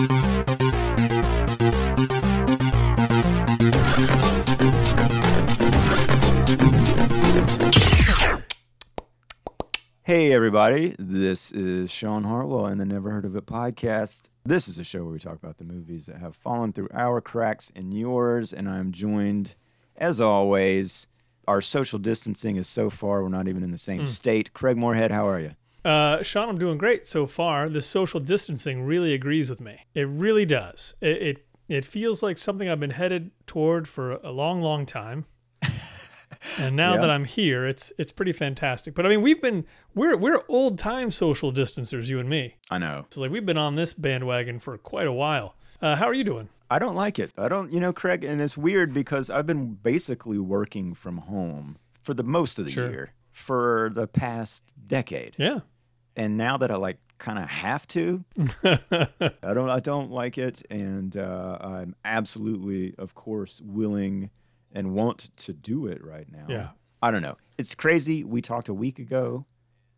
Hey, everybody. This is Sean Hartwell and the Never Heard of It podcast. This is a show where we talk about the movies that have fallen through our cracks and yours. And I'm joined, as always, our social distancing is so far, we're not even in the same hmm. state. Craig Moorhead, how are you? Uh, Sean, I'm doing great so far. The social distancing really agrees with me. It really does. It, it it feels like something I've been headed toward for a long, long time. and now Yeah. that I'm here, it's it's pretty fantastic. But I mean, we've been we're we're old time social distancers, you and me. I know. So like we've been on this bandwagon for quite a while. Uh, how are you doing? I don't like it. I don't, you know, Craig, and it's weird because I've been basically working from home for the most of the Sure. year for the past decade. Yeah. and now that I like kind of have to, I don't I don't like it, and uh, I'm absolutely, of course, willing and want to do it right now. Yeah. I don't know. It's crazy. We talked a week ago,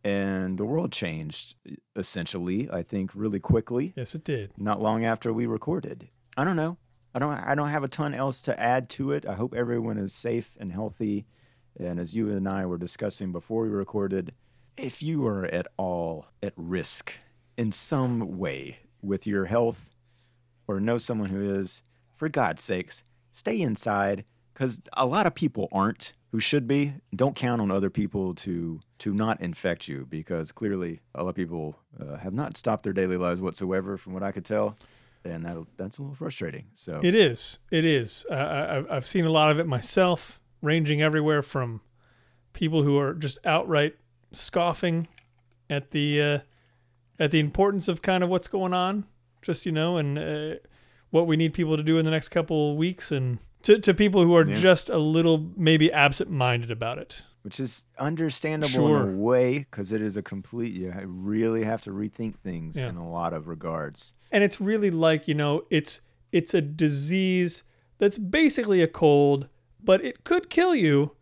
and the world changed essentially. I think really quickly. Yes, it did. Not long after we recorded. I don't know. I don't. I don't have a ton else to add to it. I hope everyone is safe and healthy. And as you and I were discussing before we recorded, if you are at all at risk in some way with your health or know someone who is, for God's sakes, stay inside because a lot of people aren't who should be. Don't count on other people to to not infect you because clearly a lot of people uh, have not stopped their daily lives whatsoever, from what I could tell, and that that's a little frustrating. So It is. It is. Uh, I've seen a lot of it myself, ranging everywhere from people who are just outright scoffing at the uh, at the importance of kind of what's going on, just you know, and uh, what we need people to do in the next couple weeks, and to to people who are Yeah. just a little maybe absent-minded about it. which is understandable Sure. in a way because it is a complete. You really have to rethink things Yeah. in a lot of regards. and it's really like you know it's it's a disease that's basically a cold but it could kill you.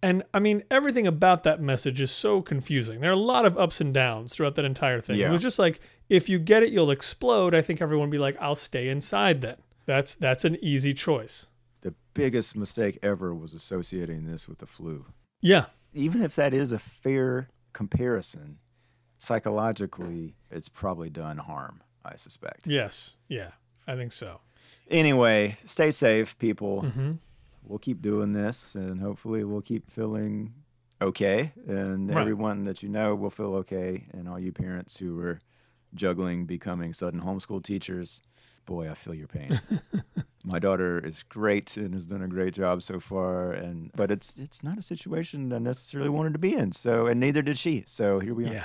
And i mean everything about that message is so confusing. There are a lot of ups and downs throughout that entire thing. Yeah. it was just like if you get it you'll explode. I think everyone would be like i'll stay inside then. That's that's an easy choice. The biggest mistake ever was associating this with the flu. yeah. Even if that is a fair comparison, psychologically, it's probably done harm, I suspect. yes. Yeah. I think so. Anyway, stay safe, people. hmm We'll keep doing this, and hopefully, we'll keep feeling okay. And Right. everyone that you know will feel okay. And all you parents who are juggling becoming sudden homeschool teachers, boy, I feel your pain. My daughter is great and has done a great job so far, and but it's it's not a situation I necessarily wanted to be in. So, and neither did she. So here we are. yeah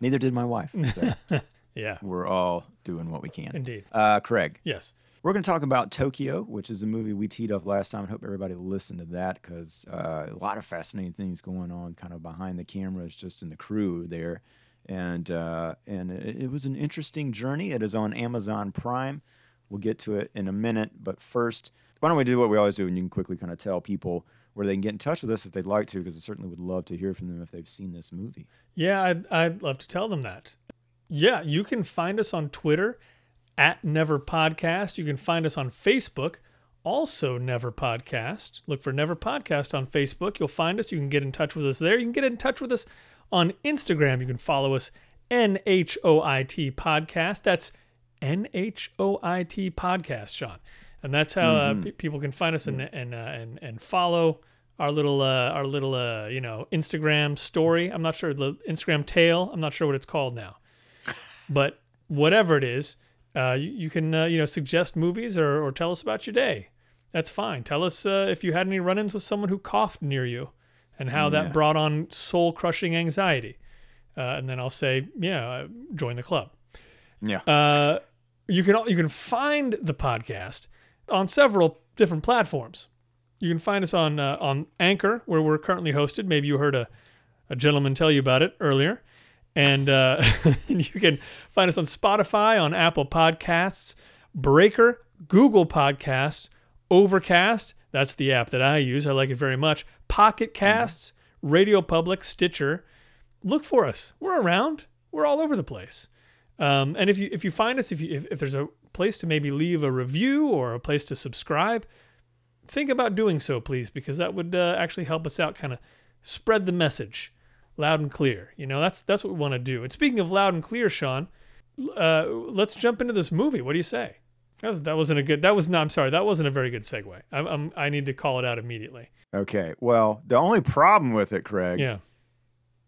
Neither did my wife. So yeah we're all doing what we can. indeed Uh, Craig, yes we're going to talk about Tokyo, which is a movie we teed up last time. I hope everybody listened to that because uh, a lot of fascinating things going on kind of behind the cameras, just in the crew there. And uh, and it, it was an interesting journey. It is on Amazon Prime. We'll get to it in a minute. But first, why don't we do what we always do? And you can quickly kind of tell people where they can get in touch with us if they'd like to, because I certainly would love to hear from them if they've seen this movie. Yeah, I'd, I'd love to tell them that. Yeah, you can find us on Twitter at Never Podcast. You can find us on Facebook, also Never Podcast. Look for Never Podcast on Facebook. You'll find us. You can get in touch with us there. You can get in touch with us on Instagram. You can follow us NHOIT Podcast. That's NHOIT Podcast, Sean. And that's how uh, pe- people can find us and and uh, and and follow our little uh, our little uh, you know Instagram story. I'm not sure the Instagram tail. I'm not sure what it's called now, but whatever it is, uh, you, you can uh, you know suggest movies or, or tell us about your day. That's fine. Tell us uh, if you had any run-ins with someone who coughed near you, and how Yeah. that brought on soul-crushing anxiety. Uh, and then I'll say, yeah, uh, join the club. Yeah. Uh, you can you can find the podcast on several different platforms. You can find us on uh, on Anchor, where we're currently hosted. Maybe you heard a, a gentleman tell you about it earlier, and uh, you can find us on Spotify, on Apple Podcasts, Breaker, Google Podcasts, Overcast. That's the app that I use. I like it very much. Pocket Casts, Radio Public, Stitcher. Look for us. We're around. We're all over the place. Um, and if you if you find us, if you if, if there's a place to maybe leave a review or a place to subscribe, think about doing so, please, because that would uh, actually help us out, kind of spread the message loud and clear. You know, that's that's what we want to do. And speaking of loud and clear, Sean, uh, let's jump into this movie. What do you say? That was that wasn't a good. That was not. I'm sorry. That wasn't a very good segue. I'm, I'm I need to call it out immediately. Okay. Well, the only problem with it, Craig, Yeah.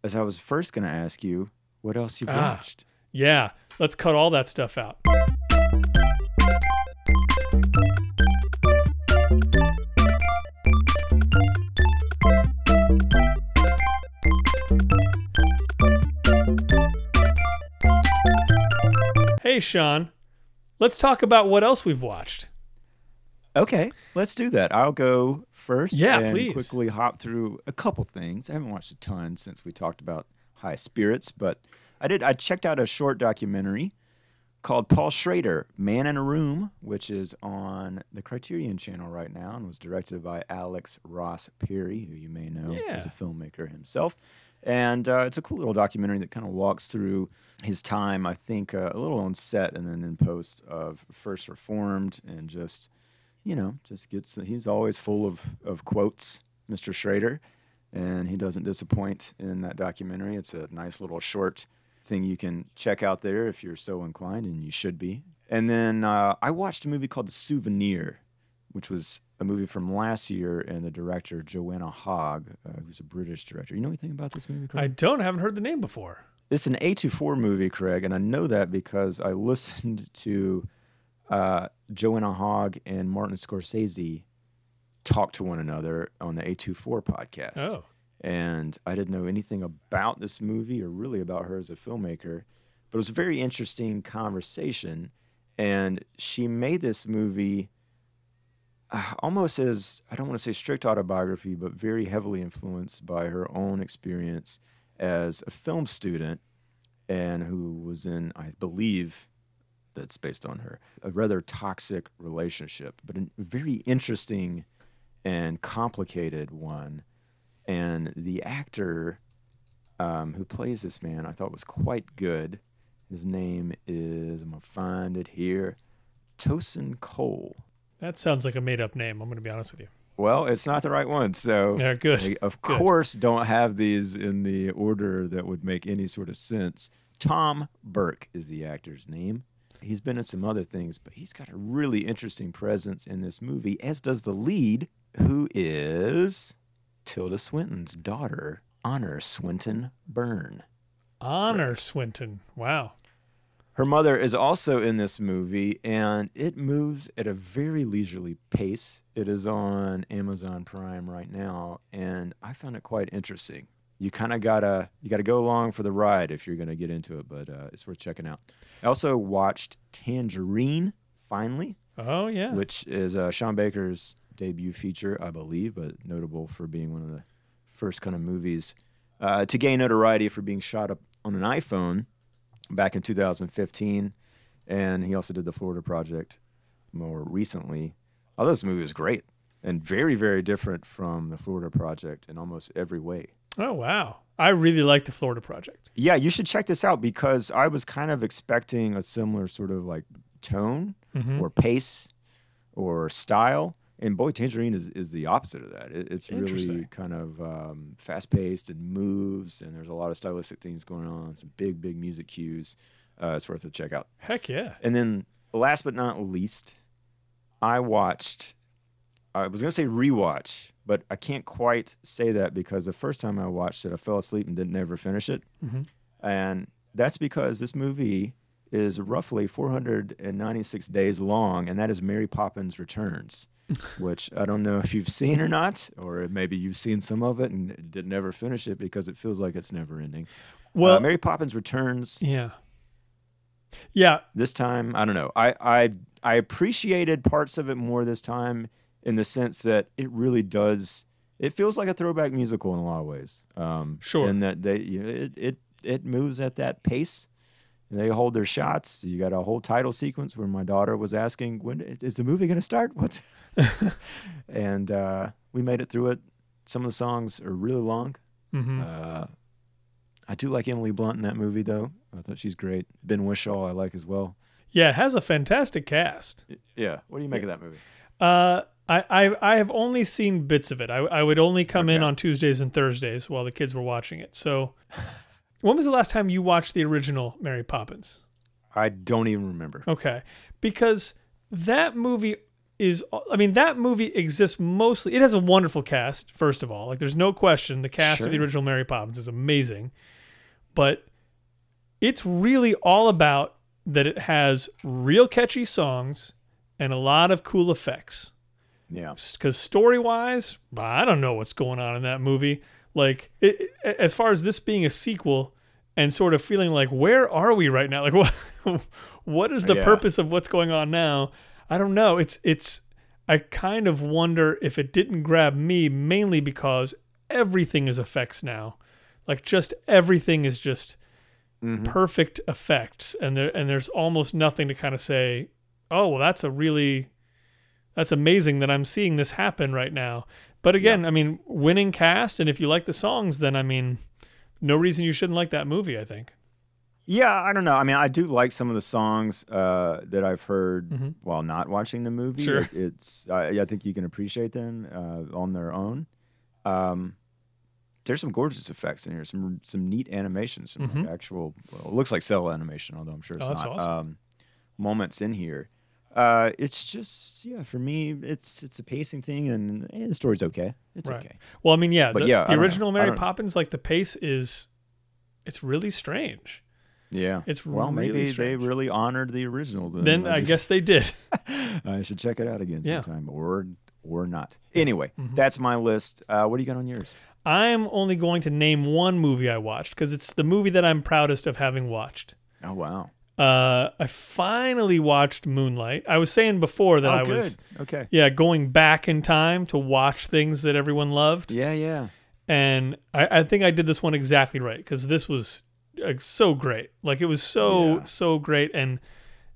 As I was first going to ask you what else you've Ah. watched. Yeah. Let's cut all that stuff out. Hey, Sean. Let's talk about what else we've watched. Okay, let's do that. I'll go first. Yeah, and please. Quickly hop through a couple things. I haven't watched a ton since we talked about high spirits, but I did. I checked out a short documentary called Paul Schrader, Man in a Room, which is on the Criterion Channel right now and was directed by Alex Ross Perry, who you may know as a filmmaker himself. And uh, it's a cool little documentary that kind of walks through his time, I think, uh, a little on set and then in post of First Reformed and just, you know, just gets, he's always full of, of quotes, Mr. Schrader, and he doesn't disappoint in that documentary. It's a nice little short thing you can check out there if you're so inclined, and you should be. And then uh, I watched a movie called The Souvenir, which was a movie from last year, and the director Joanna Hogg, uh, who's a British director. You know anything about this movie? Craig? I don't haven't heard the name before. It's an A24 movie, Craig, and I know that because I listened to uh, Joanna Hogg and Martin Scorsese talk to one another on the A24 podcast. Oh. And I didn't know anything about this movie or really about her as a filmmaker, but it was a very interesting conversation. And she made this movie almost as, I don't want to say strict autobiography, but very heavily influenced by her own experience as a film student and who was in, I believe, that's based on her, a rather toxic relationship, but a very interesting and complicated one. And the actor um, who plays this man, I thought was quite good. His name is, I'm going to find it here, Tosin Cole. That sounds like a made up name. I'm going to be honest with you. Well, it's not the right one. So, Yeah, good. I, of Good. course, don't have these in the order that would make any sort of sense. Tom Burke is the actor's name. He's been in some other things, but he's got a really interesting presence in this movie, as does the lead, who is Tilda Swinton's daughter, Honor Swinton Byrne. Honor Swinton. Wow. Her mother is also in this movie, and it moves at a very leisurely pace. It is on Amazon Prime right now, and I found it quite interesting. You kind of gotta you gotta go along for the ride if you're gonna get into it, but uh, it's worth checking out. I also watched Tangerine finally, Oh, yeah. which is uh, Sean Baker's debut feature, I believe, but notable for being one of the first kind of movies uh, to gain notoriety for being shot up on an iPhone back in 2015. And he also did the Florida Project more recently. Oh, this movie was great and very, very different from the Florida Project in almost every way. Oh, wow. I really like the Florida Project. Yeah, you should check this out because I was kind of expecting a similar sort of like tone Mhm. or pace or style. And boy, Tangerine is, is the opposite of that. It, it's really kind of um, fast paced and moves, and there's a lot of stylistic things going on, some big, big music cues. Uh, it's worth a check out. Heck yeah. And then, last but not least, I watched. I was gonna say rewatch, but I can't quite say that because the first time I watched it, I fell asleep and didn't ever finish it, Mhm. and that's because this movie is roughly 496 days long, and that is Mary Poppins Returns, which I don't know if you've seen or not, or maybe you've seen some of it and didn't ever finish it because it feels like it's never ending. Well, uh, Mary Poppins Returns yeah. Yeah. this time i don't know i i i appreciated parts of it more this time in the sense that it really does it feels like a throwback musical in a lot of ways um Sure. and that they you know, it it it moves at that pace and they hold their shots you got a whole title sequence where my daughter was asking when is the movie going to start what's and uh we made it through it some of the songs are really long hmm uh I do like Emily Blunt in that movie, though. I thought she's great. Ben Whishaw, I like as well. Yeah, it has a fantastic cast. Yeah. What do you make of that movie? Uh, I, I I have only seen bits of it. I, I would only come in on Tuesdays and Thursdays while the kids were watching it. So, when was the last time you watched the original Mary Poppins? I don't even remember. Okay, because that movie is. I mean, that movie exists mostly. It has a wonderful cast. First of all, like there's no question, the cast of the original Mary Poppins is amazing, but it's really all about that. It has real catchy songs and a lot of cool effects Yeah. because story wise, I don't know what's going on in that movie. Like, it, it- as far as this being a sequel and sort of feeling like, where are we right now? Like, what, what is the Yeah. purpose of what's going on now? I don't know. It's, it's, I kind of wonder if it didn't grab me mainly because everything is effects now. Like, just everything is just Mhm. perfect effects. And there, and there's almost nothing to kind of say, oh, well, that's a really, that's amazing that I'm seeing this happen right now. But again, I mean, winning cast, and if you like the songs, then I mean, no reason you shouldn't like that movie. I think. Yeah, I don't know. I mean, I do like some of the songs uh, that I've heard Mhm. while not watching the movie. Sure. It- it's I, I think you can appreciate them uh, on their own. Um, there's some gorgeous effects in here. Some some neat animations. Some Mhm. actual. Well, it looks like cell animation, although I'm sure it's Oh, that's not. awesome. Um, moments in here. Uh, it's just yeah. For me, it's it's a pacing thing, and eh, the story's okay. It's Right. okay. Well, I mean, yeah, But the, yeah, the original Mary Poppins, like the pace is, it's really strange. Yeah. It's well, really maybe they really honored the original. Then, Then I just- guess they did. I should check it out again Yeah. sometime, or or not. Anyway, Mhm. that's my list. Uh, what do you got on yours? I'm only going to name one movie I watched because it's the movie that I'm proudest of having watched. Oh wow! Uh, I finally watched Moonlight. I was saying before that oh, I good. was, okay. yeah, going back in time to watch things that everyone loved. Yeah, yeah. and I, I think I did this one exactly right because this was uh, so great. Like it was so Yeah. so great, and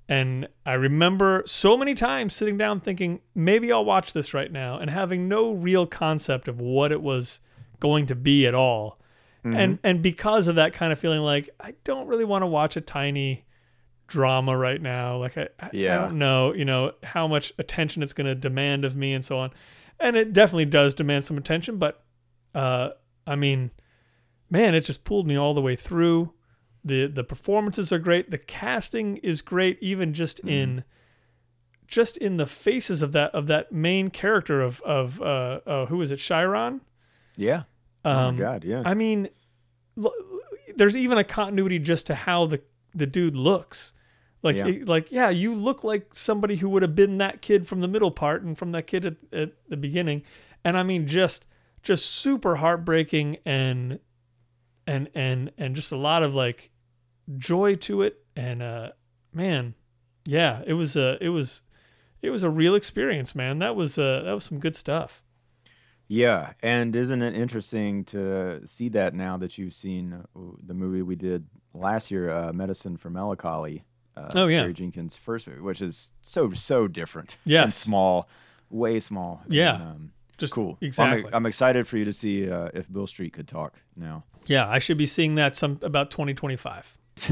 and I remember so many times sitting down thinking maybe I'll watch this right now, and having no real concept of what it was going to be at all, Mm-hmm. and and because of that kind of feeling like I don't really want to watch a tiny drama right now. Like I, I, I don't know, you know, how much attention it's going to demand of me and so on. And it definitely does demand some attention, but uh, I mean, man, it just pulled me all the way through. the The performances are great. The casting is great, even just Mm-hmm. in just in the faces of that of that main character of of uh, uh who is it, Chiron? yeah. oh Um, my god, yeah. I mean, l- there's even a continuity just to how the the dude looks. Like, Yeah. it- like, yeah, you look like somebody who would have been that kid from the middle part and from that kid at, at the beginning. And I mean, just, just super heartbreaking and, and, and, and just a lot of like joy to it. And, uh, man, yeah, it was a, it was, it was a real experience, man. That was, uh, that was some good stuff. Yeah, and isn't it interesting to see that now that you've seen uh, the movie we did last year, uh, Medicine for Melancholy? Uh, Oh, yeah. Barry Jenkins' first movie, which is so so different. Yeah and small, way small. Yeah. and, um, Just cool. Well, Exactly. I'm, I'm excited for you to see uh, if Beale Street could talk now. yeah. I should be seeing that some about 2025.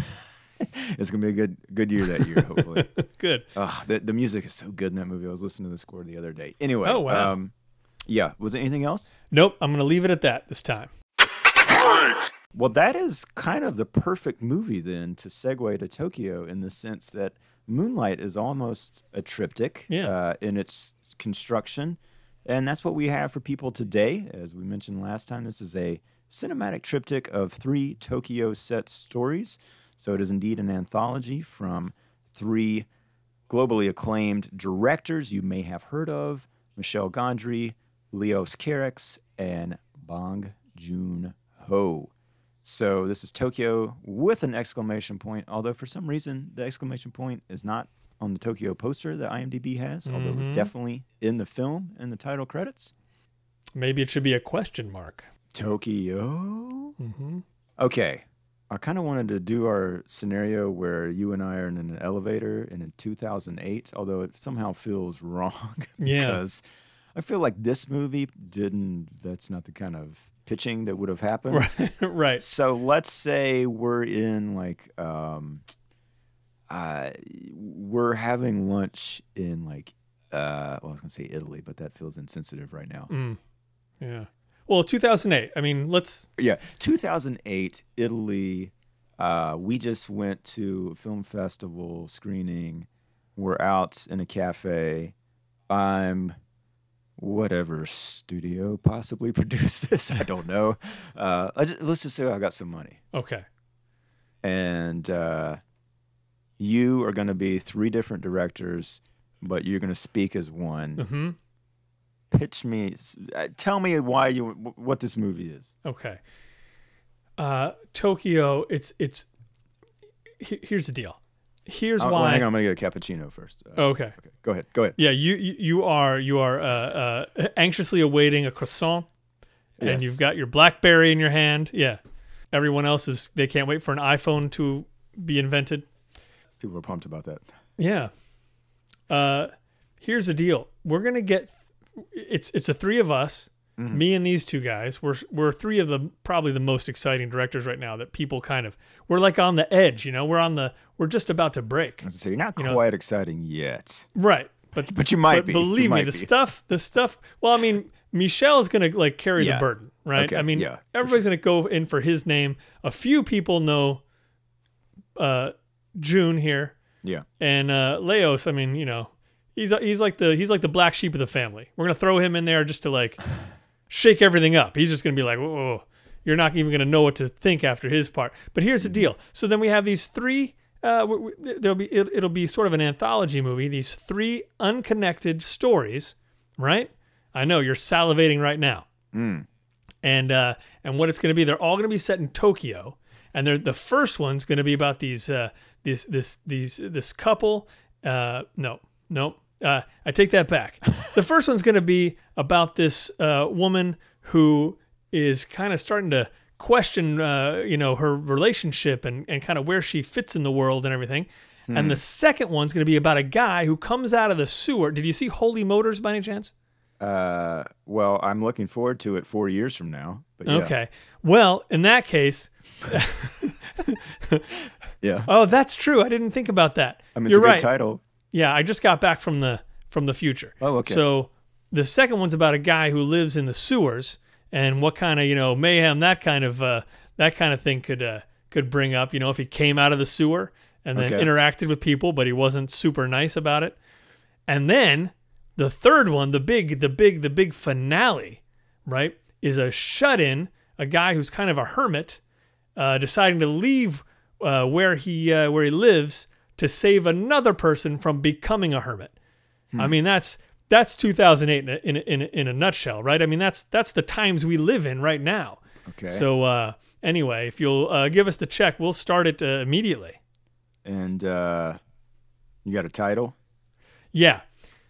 It's gonna be a good good year that year, hopefully. Good. Ugh, the, the music is so good in that movie. I was listening to the score the other day. Anyway, Oh, wow. um, yeah. Was there anything else? Nope, I'm going to leave it at that this time. Well, that is kind of the perfect movie then to segue to Tokyo in the sense that Moonlight is almost a triptych Yeah. uh, in its construction. And that's what we have for people today. As we mentioned last time, this is a cinematic triptych of three Tokyo set stories. So it is indeed an anthology from three globally acclaimed directors you may have heard of Michel Gondry, Leos Carax, and Bong Joon Ho. So this is Tokyo with an exclamation point, although for some reason the exclamation point is not on the Tokyo poster that IMDb has, although it was Mhm. definitely in the film in the title credits. Maybe it should be a question mark. Tokyo? Mm-hmm. Okay. I kind of wanted to do our scenario where you and I are in an elevator and in 2008, although it somehow feels wrong Yeah. because I feel like this movie didn't, that's not the kind of pitching that would have happened. Right. right. So let's say we're in like um uh we're having lunch in like uh well I was gonna say Italy, but that feels insensitive right now. Mm. Yeah. Well, 2008. I mean, let's. Yeah. 2008, Italy. Uh, we just went to a film festival screening. We're out in a cafe. I'm whatever studio possibly produced this. I don't know. Uh, I just, let's just say I got some money. Okay. and uh, you are going to be three different directors, but you're going to speak as one. hmm Pitch me, uh, tell me why you what this movie is. Okay. Uh, Tokyo. It's it's. Here's the deal. Here's well, why. hang on, I'm going to get a cappuccino first. Uh, Okay. okay, go ahead. Go ahead. Yeah, you you, are you are uh, uh, anxiously awaiting a croissant, and you've got your BlackBerry in your hand. Yeah, everyone else is they can't wait for an iPhone to be invented. People are pumped about that. Yeah. Uh, here's the deal. We're gonna get. It's it's the three of us, Mm-hmm. me and these two guys. We're we're three of the probably the most exciting directors right now that people kind of we're like on the edge. You know, we're on the we're just about to break. I was gonna say, you're not You know- quite exciting yet, Right. But but you might but be. Believe me, might the stuff, the stuff. Well, I mean, Michel is gonna like carry Yeah. the burden, right? Okay, I mean, yeah, everybody's gonna go in for his name. A few people know uh, Joon Ho, Yeah. and uh, Leos. I mean, you know, he's he's like the he's like the black sheep of the family. We're gonna throw him in there just to like shake everything up. He's just gonna be like, whoa, you're not even gonna know what to think after his part. But here's the deal. So then we have these three. Uh, there'll be it, it'll be sort of an anthology movie. These three unconnected stories, right? I know you're salivating right now Mm. and uh, and what it's going to be. They're all going to be set in Tokyo, and they're the first one's going to be about these uh, this this these this couple. Uh, no, no, uh, I take that back. the first one's going to be about this uh, woman who is kind of starting to question, uh, you know, her relationship and and kind of where she fits in the world and everything. And the second one's going to be about a guy who comes out of the sewer. Did you see Holy Motors by any chance? Uh, well, I'm looking forward to it four years from now. But yeah. Okay. Well, in that case, Yeah. oh, that's true. I didn't think about that. I mean, it's You're a good right. title. Yeah, I just got back from the from the future. Oh, okay. So the second one's about a guy who lives in the sewers and what kind of you know mayhem that kind of uh, that kind of thing could uh, could bring up. You know, if he came out of the sewer and then Okay. interacted with people, but he wasn't super nice about it. And then the third one, the big, the big, the big finale, right, is a shut in, a guy who's kind of a hermit, uh, deciding to leave uh, where he uh, where he lives to save another person from becoming a hermit. I mean, that's that's 2008 in a, in a, in a, in a nutshell, right? I mean, that's that's the times we live in right now. Okay. So uh, anyway, if you'll uh, give us the check, we'll start it uh, immediately. and uh, you got a title? Yeah.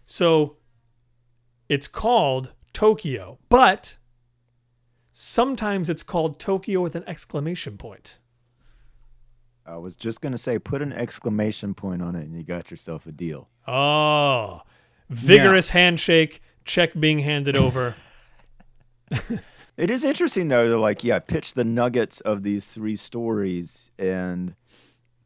So it's called Tokyo, but sometimes it's called Tokyo with an exclamation point. I was just gonna say, put an exclamation point on it, and you got yourself a deal. Oh, vigorous handshake, check being handed over. It is interesting though to like, yeah, pitch the nuggets of these three stories, and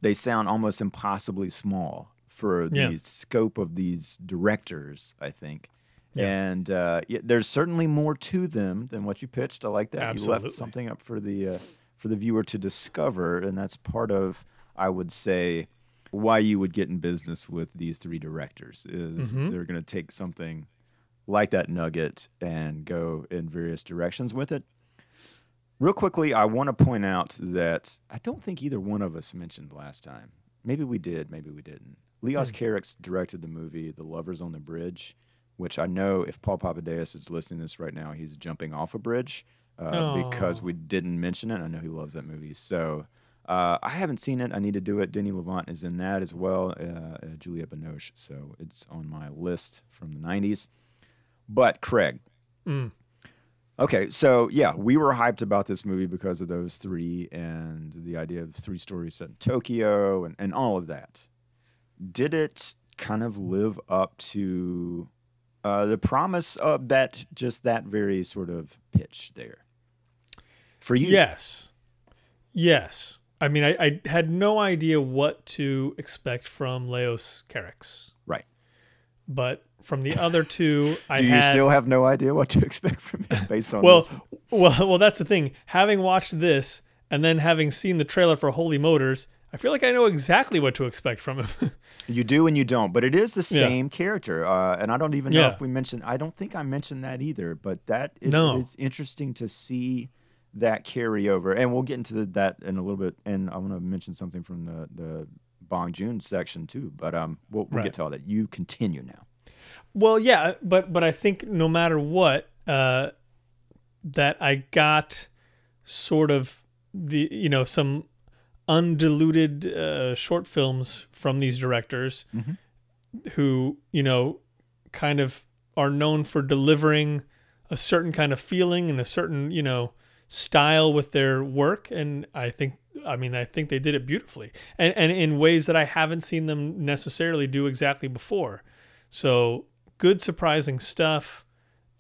they sound almost impossibly small for the Yeah. scope of these directors. I think. Yeah. And uh, yeah, there's certainly more to them than what you pitched. I like that. You left something up for the uh, for the viewer to discover, and that's part of, I would say, why you would get in business with these three directors is Mhm. they're going to take something like that nugget and go in various directions with it. Real quickly, I want to point out that I don't think either one of us mentioned last time. Maybe we did, maybe we didn't. Leos Carax directed the movie The Lovers on the Bridge, which I know if Paul Papadakis is listening to this right now, he's jumping off a bridge uh, because Oh. we didn't mention it. I know he loves that movie. So uh, I haven't seen it. I need to do it. Denis Lavant is in that as well, uh, uh, Juliette Binoche. So it's on my list from the 90s. But Craig, Mm. Okay, so yeah, we were hyped about this movie because of those three and the idea of three stories set in Tokyo and, and all of that. Did it kind of live up to uh, the promise of that, just that very sort of pitch there? For you. Yes. Yes. I mean, I, I had no idea what to expect from Leos Carax, Right. but from the other two, I Do you had. still have no idea what to expect from him based on well, this? well, well, that's the thing. Having watched this and then having seen the trailer for Holy Motors, I feel like I know exactly what to expect from him. You do and you don't, but it is the Yeah. same character. Uh, and I don't even know Yeah. if we mentioned. I don't think I mentioned that either. But that it, No. it's interesting to see that carryover. and we'll get into the, that in a little bit. And I want to mention something from the the Bong Joon section too. But um, we'll, we'll Right. get to all that. You continue now. Well, yeah, but but I think no matter what, uh, that I got sort of the you know some undiluted uh, short films from these directors Mhm. who you know kind of are known for delivering a certain kind of feeling and a certain you know style with their work and i think i mean i think they did it beautifully. And and in ways that i haven't seen them necessarily do exactly before. So good surprising stuff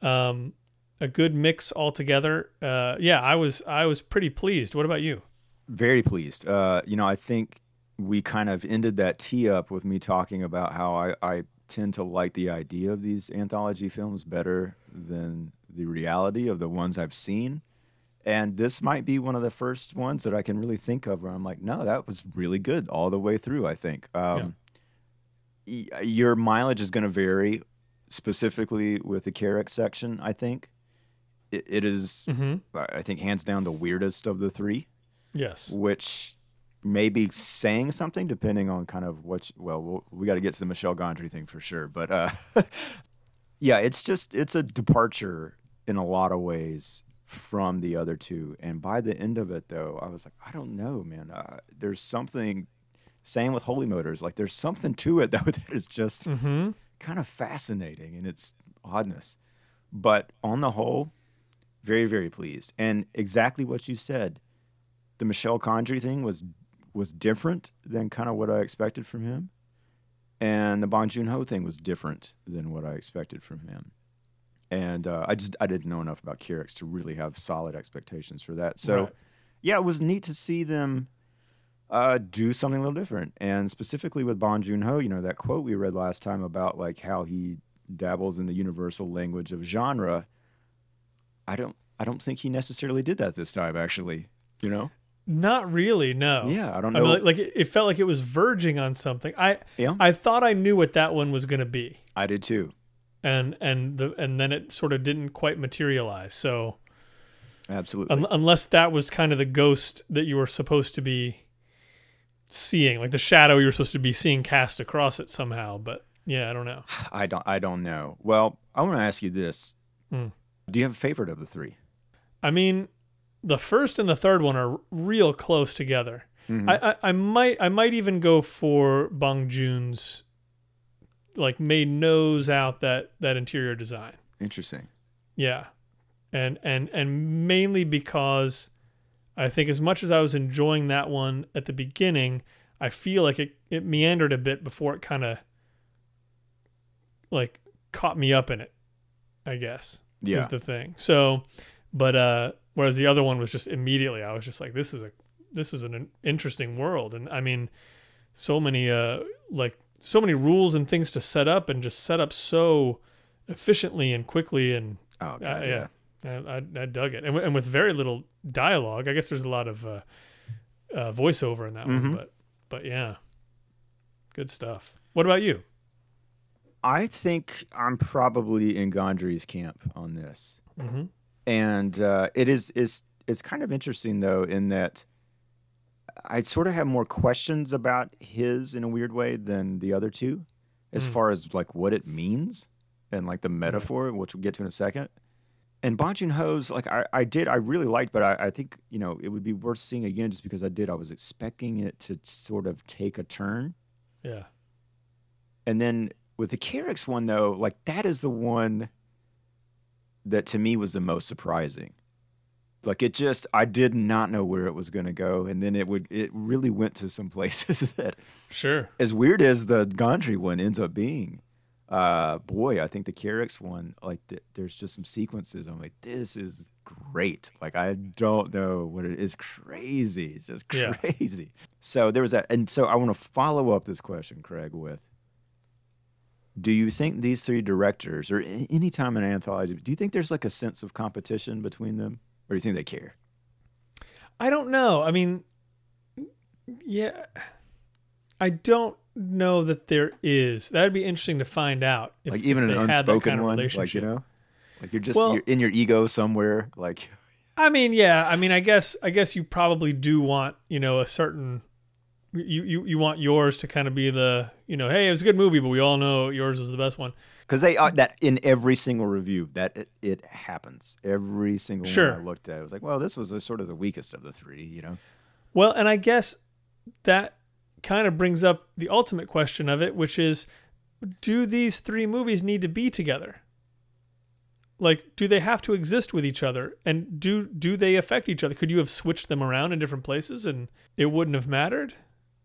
um a good mix altogether. Uh yeah i was i was pretty pleased. What about you? Very pleased. Uh, you know, I think we kind of ended that tee up with me talking about how I, I tend to like the idea of these anthology films better than the reality of the ones I've seen. And this might be one of the first ones that I can really think of where I'm like, no, that was really good all the way through, I think. Um, y- Your mileage is going to vary specifically with the Carax section, I think. It, it is, mm-hmm. I think, hands down the weirdest of the three yes which may be saying something depending on kind of what you- well, we'll we got to get to the Michel Gondry thing for sure but uh yeah it's just it's a departure in a lot of ways from the other two and by the end of it though I was like I don't know man uh, there's something same with Holy Motors like there's something to it though that is just mm-hmm. kind of fascinating in its oddness. But on the whole, very, very pleased. And exactly what you said, the Michel Gondry thing was was different than kind of what I expected from him. And the Bong Joon Ho thing was different than what I expected from him. And uh, I just I didn't know enough about Carax to really have solid expectations for that. So Right. yeah, it was neat to see them uh, do something a little different. And specifically with Bong Joon Ho, you know, that quote we read last time about like how he dabbles in the universal language of genre. I don't I don't think he necessarily did that this time actually, you know? not really no Yeah, I don't I know. mean, like, like it, it felt like it was verging on something. I yeah. I thought I knew what that one was going to be, I did too. And and the and then it sort of didn't quite materialize. So Absolutely. un- unless that was kind of the ghost that you were supposed to be seeing, like the shadow you were supposed to be seeing cast across it somehow. But yeah, I don't know. I don't I don't know. Well, I want to ask you this. Hmm. Do you have a favorite of the three? I mean, the first and the third one are real close together. Mhm. I, I I might I might even go for Bong Joon's like made nose out that that interior design. Interesting. Yeah. And and and mainly because I think as much as I was enjoying that one at the beginning, I feel like it, it meandered a bit before it kind of like caught me up in it, I guess. Yeah. Is the thing. So, but uh whereas the other one was just immediately I was just like this is a this is an interesting world and I mean so many uh like so many rules and things to set up and just set up so efficiently and quickly and Oh, uh, yeah, I, I, I dug it, and, and with very little dialogue. I guess there's a lot of uh, uh, voiceover in that Mhm. one, but but yeah, good stuff. What about you? I think I'm probably in Gondry's camp on this. Mm-hmm. and uh, it is is it's kind of interesting though in that I sort of have more questions about his in a weird way than the other two, as Mm. far as like what it means and like the metaphor, which we'll get to in a second. And Bong Joon Ho's like I, I did I really liked, but I, I think you know it would be worth seeing again just because I did I was expecting it to sort of take a turn. Yeah, And then with the Carax's one though, like that is the one that to me was the most surprising. Like it just I did not know where it was going to go and then it would it really went to some places that sure. as weird as the Gondry one ends up being, uh, boy, I think the Carax one, like, th- there's just some sequences. I'm like, this is great. Like, I don't know what it is. Crazy. It's just Yeah. crazy. So there was that, and so I want to follow up this question, Craig, with. Do you think these three directors, or any time in an anthology, do you think there's like a sense of competition between them, or do you think they care? I don't know. I mean, yeah, I don't know that there is. That'd be interesting to find out. If, like even an they had that unspoken kind of one, like you know, like you're just Well- you're in your ego somewhere, like I mean, yeah. I mean, I guess I guess you probably do want you know a certain. You, you, you want yours to kind of be the you know hey it was a good movie but we all know yours was the best one because they uh, that in every single review that it, it happens. Every single Sure. one I looked at, I was like, well, this was the, sort of the weakest of the three, you know. Well, and I guess that kind of brings up the ultimate question of it, which is do these three movies need to be together? Like, do they have to exist with each other? And do do they affect each other? Could you have switched them around in different places and it wouldn't have mattered?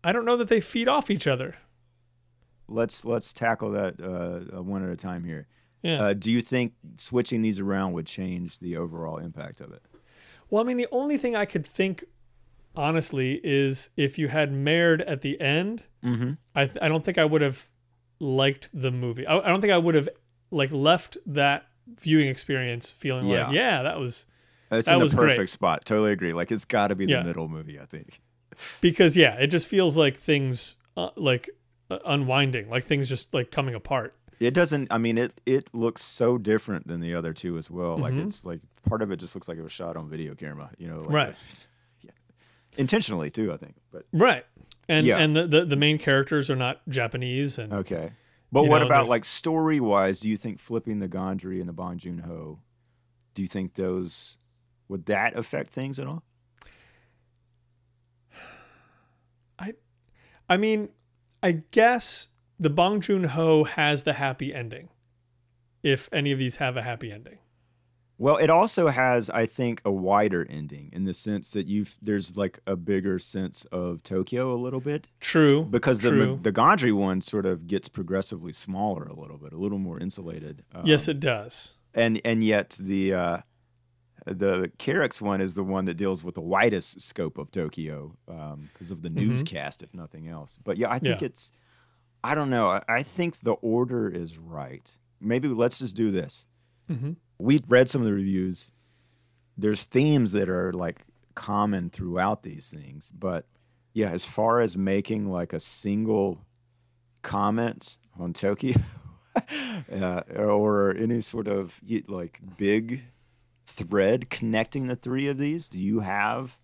I don't know that they feed off each other. Let's let's tackle that uh, one at a time here. Yeah. Uh, do you think switching these around would change the overall impact of it? well, I mean, the only thing I could think, honestly, is if you had Merde at the end, Mm-hmm. I th- I don't think I would have liked the movie. I, I don't think I would have like left that viewing experience feeling Yeah. like yeah that was It's That in the was great. perfect spot. Totally agree. Like it's got to be the Yeah. middle movie, I think. because yeah it just feels like things uh, like unwinding like things just like coming apart. It doesn't. I mean, it it looks so different than the other two as well. Like Mhm. it's like part of it just looks like it was shot on video camera. You know, like Right. yeah, intentionally too. I think. But Right. And Yeah. and the, the the main characters are not Japanese and okay. But what know, about there's- like story wise? Do you think flipping the Gondry and the Bong Joon Ho? Do you think those would that affect things at all? I, I mean, I guess the Bong Joon Ho has the happy ending. If any of these have a happy ending. Well, it also has, I think, a wider ending in the sense that you've there's like a bigger sense of Tokyo a little bit True. because the true. the Gondry one sort of gets progressively smaller a little bit, a little more insulated. yes, Um, it does. and and yet the uh, the Carax one is the one that deals with the widest scope of Tokyo because of the newscast, if nothing else. But yeah, I think Mm-hmm. Yeah. it's I don't know. I, I think the order is right. Maybe let's just do this. hmm We read some of the reviews. There's themes that are like common throughout these things, but yeah, as far as making like a single comment on Tokyo uh, or any sort of like big thread connecting the three of these, do you have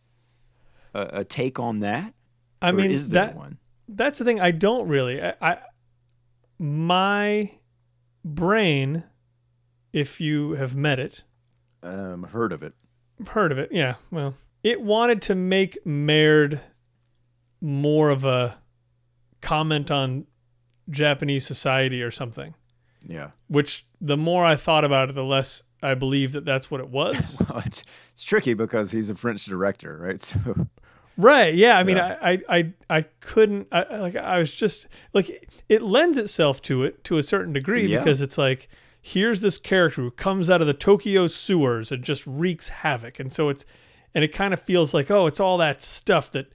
a, a take on that? I Or mean is there that one? that's the thing. I don't really. I, I my brain, if you have met it, Um, heard of it. heard of it. Yeah. Well, it wanted to make Merde more of a comment on Japanese society or something. Yeah. Which the more I thought about it, the less I believe that that's what it was. Well, it's, it's tricky because he's a French director, right? So right. Yeah. I mean, Yeah. I, I, I, I couldn't. I, I- like. I was just like it lends itself to it to a certain degree Yeah. because it's like here's this character who comes out of the Tokyo sewers and just wreaks havoc, and so it's and it kind of feels like oh, it's all that stuff that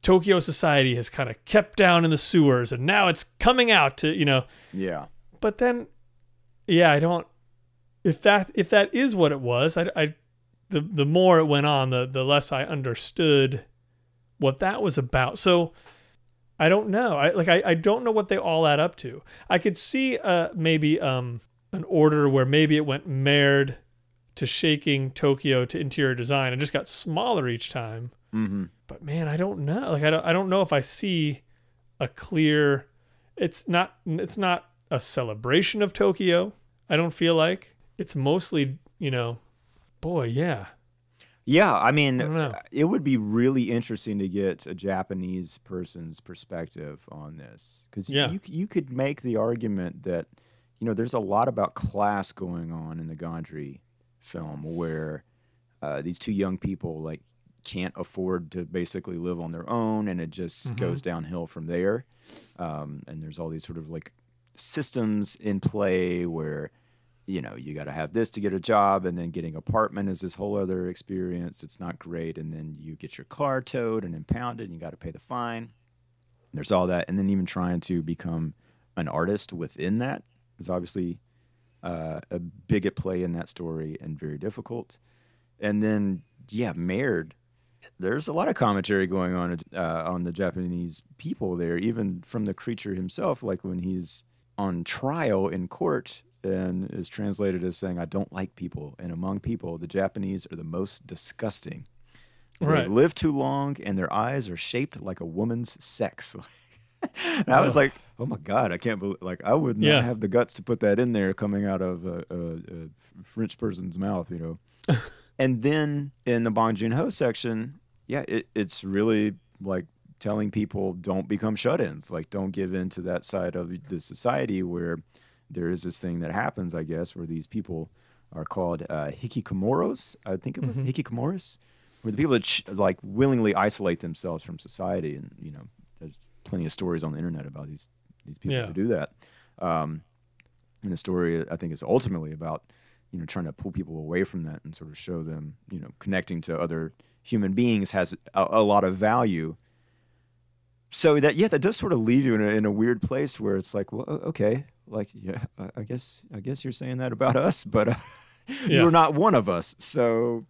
Tokyo society has kind of kept down in the sewers, and now it's coming out to you know. yeah. But then, yeah, I don't. If that if that is what it was, I, I the the more it went on, the the less I understood what that was about. So I don't know. I like I, I don't know what they all add up to. I could see uh maybe um an order where maybe it went Merde to shaking Tokyo to interior design and just got smaller each time. Mm-hmm. But man, I don't know. Like I don't I don't know if I see a clear it's not it's not a celebration of Tokyo. I don't feel like it's mostly, you know, boy, yeah. Yeah, I mean, I it would be really interesting to get a Japanese person's perspective on this because Yeah. you you could make the argument that you know there's a lot about class going on in the Gondry film where uh, these two young people like can't afford to basically live on their own and it just Mhm. goes downhill from there um, and there's all these sort of like systems in play where you know you got to have this to get a job and then getting apartment is this whole other experience it's not great and then you get your car towed and impounded and you got to pay the fine there's all that and then even trying to become an artist within that is obviously uh, a big at play in that story and very difficult and then yeah Merde there's a lot of commentary going on uh, on the Japanese people there, even from the creature himself. Like when he's on trial in court and is translated as saying, "I don't like people," and among people, the Japanese are the most disgusting. Right. They live too long, and their eyes are shaped like a woman's sex. and I was like, "Oh my god, I can't believe!" Like I would not Yeah. have the guts to put that in there, coming out of a, a, a French person's mouth, you know. and then in the Bong Joon Ho section, yeah, it, it's really like telling people don't become shut-ins, like don't give in to that side of the society where there is this thing that happens, I guess, where these people are called uh, hikikomoros. I think it was Mhm. hikikomoros, where the people that sh- like willingly isolate themselves from society, and you know, there's plenty of stories on the internet about these these people Yeah. who do that. Um, and the story I think is ultimately about you know trying to pull people away from that and sort of show them you know connecting to other human beings has a, a lot of value. So that yeah, that does sort of leave you in a, in a weird place where it's like, well, okay, like yeah, I- guess I guess you're saying that about us, but uh, Yeah. you're not one of us. So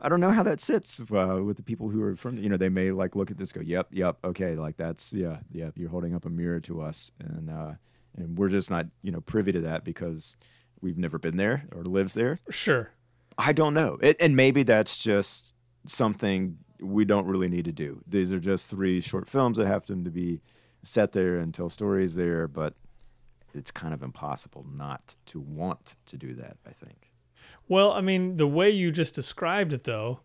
I don't know how that sits uh, with the people who are from you know they may like look at this go, yep, yep, okay, like that's yeah, yeah, you're holding up a mirror to us, and uh, and we're just not you know privy to that because we've never been there or lived there. Sure. I don't know. It, and maybe that's just something we don't really need to do. These are just three short films that happen to be set there and tell stories there, but it's kind of impossible not to want to do that, I think. Well, I mean, the way you just described it, though,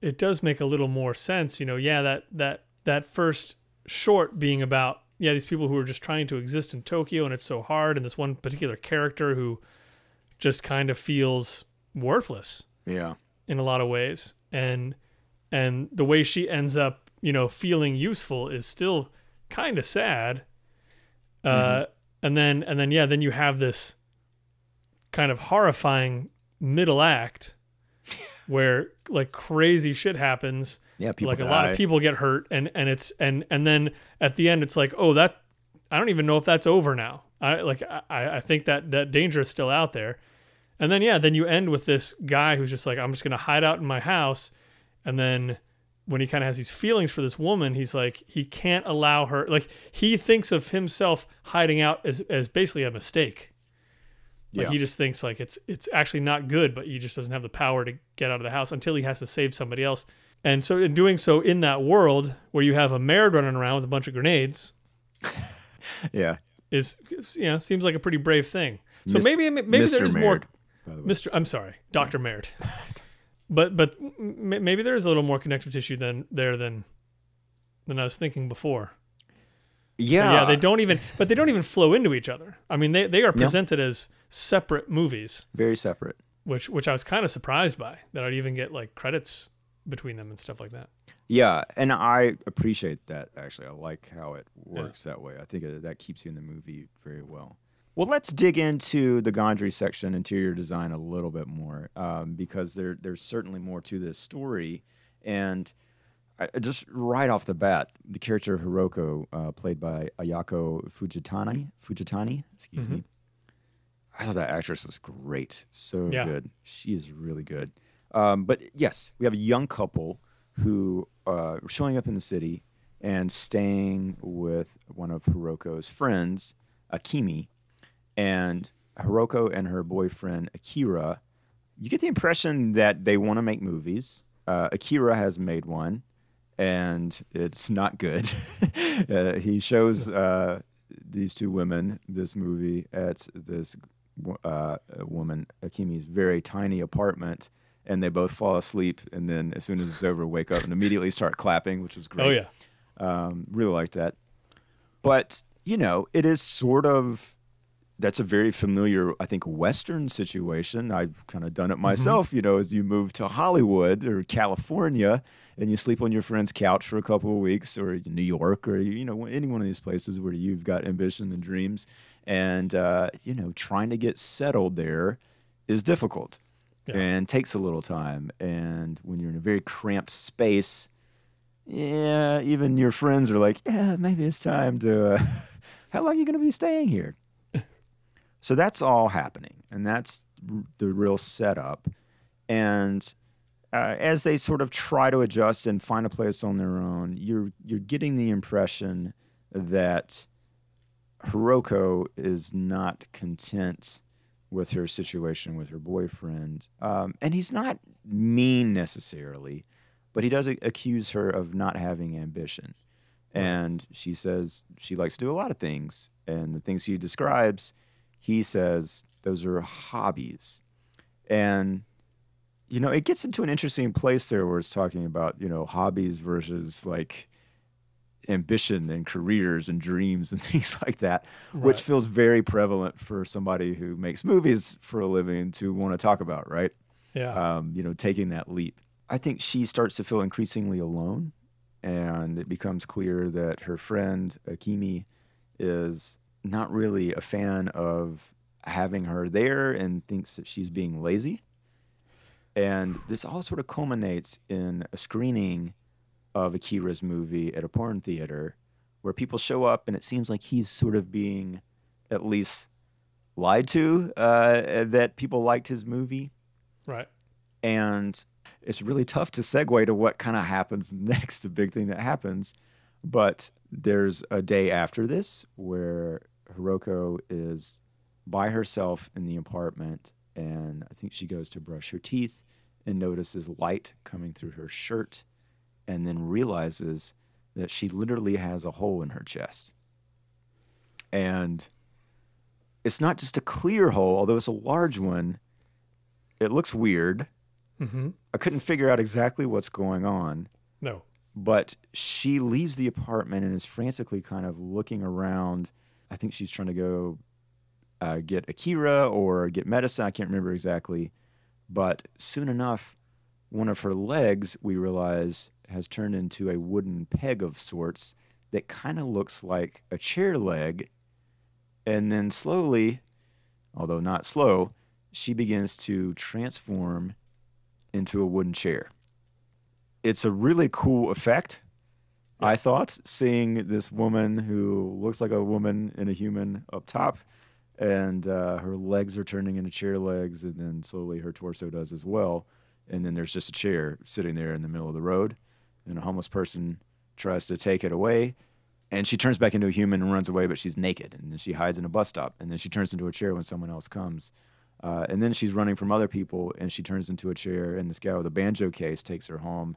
it does make a little more sense. You know, yeah, that that that first short being about yeah these people who are just trying to exist in Tokyo and it's so hard, and this one particular character who just kind of feels worthless Yeah. in a lot of ways, and and the way she ends up, you know, feeling useful is still kind of sad. Uh, and then and then yeah, then you have this kind of horrifying middle act where like crazy shit happens. Yeah, people like a lot of people get hurt and and it's and and then at the end it's like oh that i don't even know if that's over now. I like i i think that that danger is still out there. And then yeah then you end with this guy who's just like i'm just gonna hide out in my house and then when he kind of has these feelings for this woman he's like he can't allow her like he thinks of himself hiding out as as basically a mistake like Yeah. he just thinks like it's it's actually not good, but he just doesn't have the power to get out of the house until he has to save somebody else. And so in doing so in that world where you have a Merde running around with a bunch of grenades Yeah. is you know seems like a pretty brave thing. So Mis- maybe maybe Mr. there is more the. Mr. I'm sorry, Dr. Merde. but but m- maybe there is a little more connective tissue than there than than I was thinking before. But Yeah. yeah, they don't even but they don't even flow into each other. I mean they they are No. presented as separate movies. Very separate. which which I was kind of surprised by that I'd even get like credits between them and stuff like that. Yeah, and I appreciate that actually. I like how it works that way. I think that keeps you in the movie very well. Well, let's dig into the Gondry section, interior design, a little bit more um, because there there's certainly more to this story. And I, just right off the bat, the character Hiroko, uh, played by Ayako Fujitani, Fujitani, excuse Mhm. me. I thought that actress was great, so Yeah. good. She is really good. Um, but yes, we have a young couple who uh, are showing up in the city and staying with one of Hiroko's friends, Akimi. And Hiroko and her boyfriend, Akira, you get the impression that they want to make movies. Uh, Akira has made one, and it's not good. uh, he shows uh, these two women this movie at this uh, woman, Akimi's very tiny apartment and they both fall asleep and then as soon as it's over wake up and immediately start clapping which was great Oh yeah, um, really like that but you know it is sort of that's a very familiar, I think, Western situation. I've kind of done it myself. You know, as you move to Hollywood or California and you sleep on your friend's couch for a couple of weeks, or New York, or you know, any one of these places where you've got ambition and dreams, and uh, you know, trying to get settled there is difficult Yeah. and takes a little time. And when you're in a very cramped space, yeah, even your friends are like, yeah, maybe it's time to. Uh, how long are you going to be staying here? So that's all happening, and that's the real setup. And uh, as they sort of try to adjust and find a place on their own, you're you're getting the impression that Hiroko is not content with her situation with her boyfriend, um, and he's not mean necessarily, but he does a- accuse her of not having ambition. And she says she likes to do a lot of things, and the things she describes, he says those are hobbies, and you know, it gets into an interesting place there where it's talking about, you know, hobbies versus like ambition and careers and dreams and things like that, which feels very prevalent for somebody who makes movies for a living to want to talk about, right? Yeah. Um, you know, taking that leap. I think she starts to feel increasingly alone, and it becomes clear that her friend Akimi is not really a fan of having her there and thinks that she's being lazy. And this all sort of culminates in a screening of Akira's movie at a porn theater where people show up and it seems like he's sort of being at least lied to uh, that people liked his movie. right. And it's really tough to segue to what kind of happens next, the big thing that happens. But there's a day after this where Hiroko is by herself in the apartment, and I think she goes to brush her teeth and notices light coming through her shirt, and then realizes that she literally has a hole in her chest. And it's not just a clear hole, although it's a large one. It looks weird. Mm-hmm. I couldn't figure out exactly what's going on, No. but she leaves the apartment and is frantically kind of looking around. I think she's trying to go uh, get Akira or get medicine. I can't remember exactly. But soon enough, one of her legs, we realize, has turned into a wooden peg of sorts that kind of looks like a chair leg. And then slowly, although not slow, she begins to transform into a wooden chair. It's a really cool effect, I thought, seeing this woman who looks like a woman and a human up top, and uh, her legs are turning into chair legs, and then slowly her torso does as well. And then there's just a chair sitting there in the middle of the road, and a homeless person tries to take it away. And she turns back into a human and runs away, but she's naked. And then she hides in a bus stop. And then she turns into a chair when someone else comes. Uh, and then she's running from other people and she turns into a chair. And this guy with a banjo case takes her home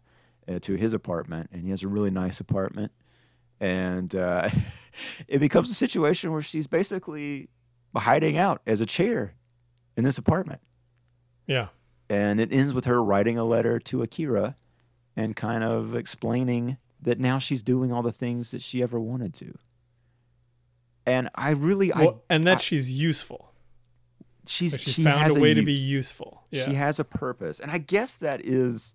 uh, to his apartment. And he has a really nice apartment. And uh, it becomes a situation where she's basically hiding out as a chair in this apartment. Yeah. And it ends with her writing a letter to Akira and kind of explaining that now she's doing all the things that she ever wanted to. And I really, I and that I- she's useful. she's she found has a way to be useful. Yeah. She has a purpose, and I guess that is.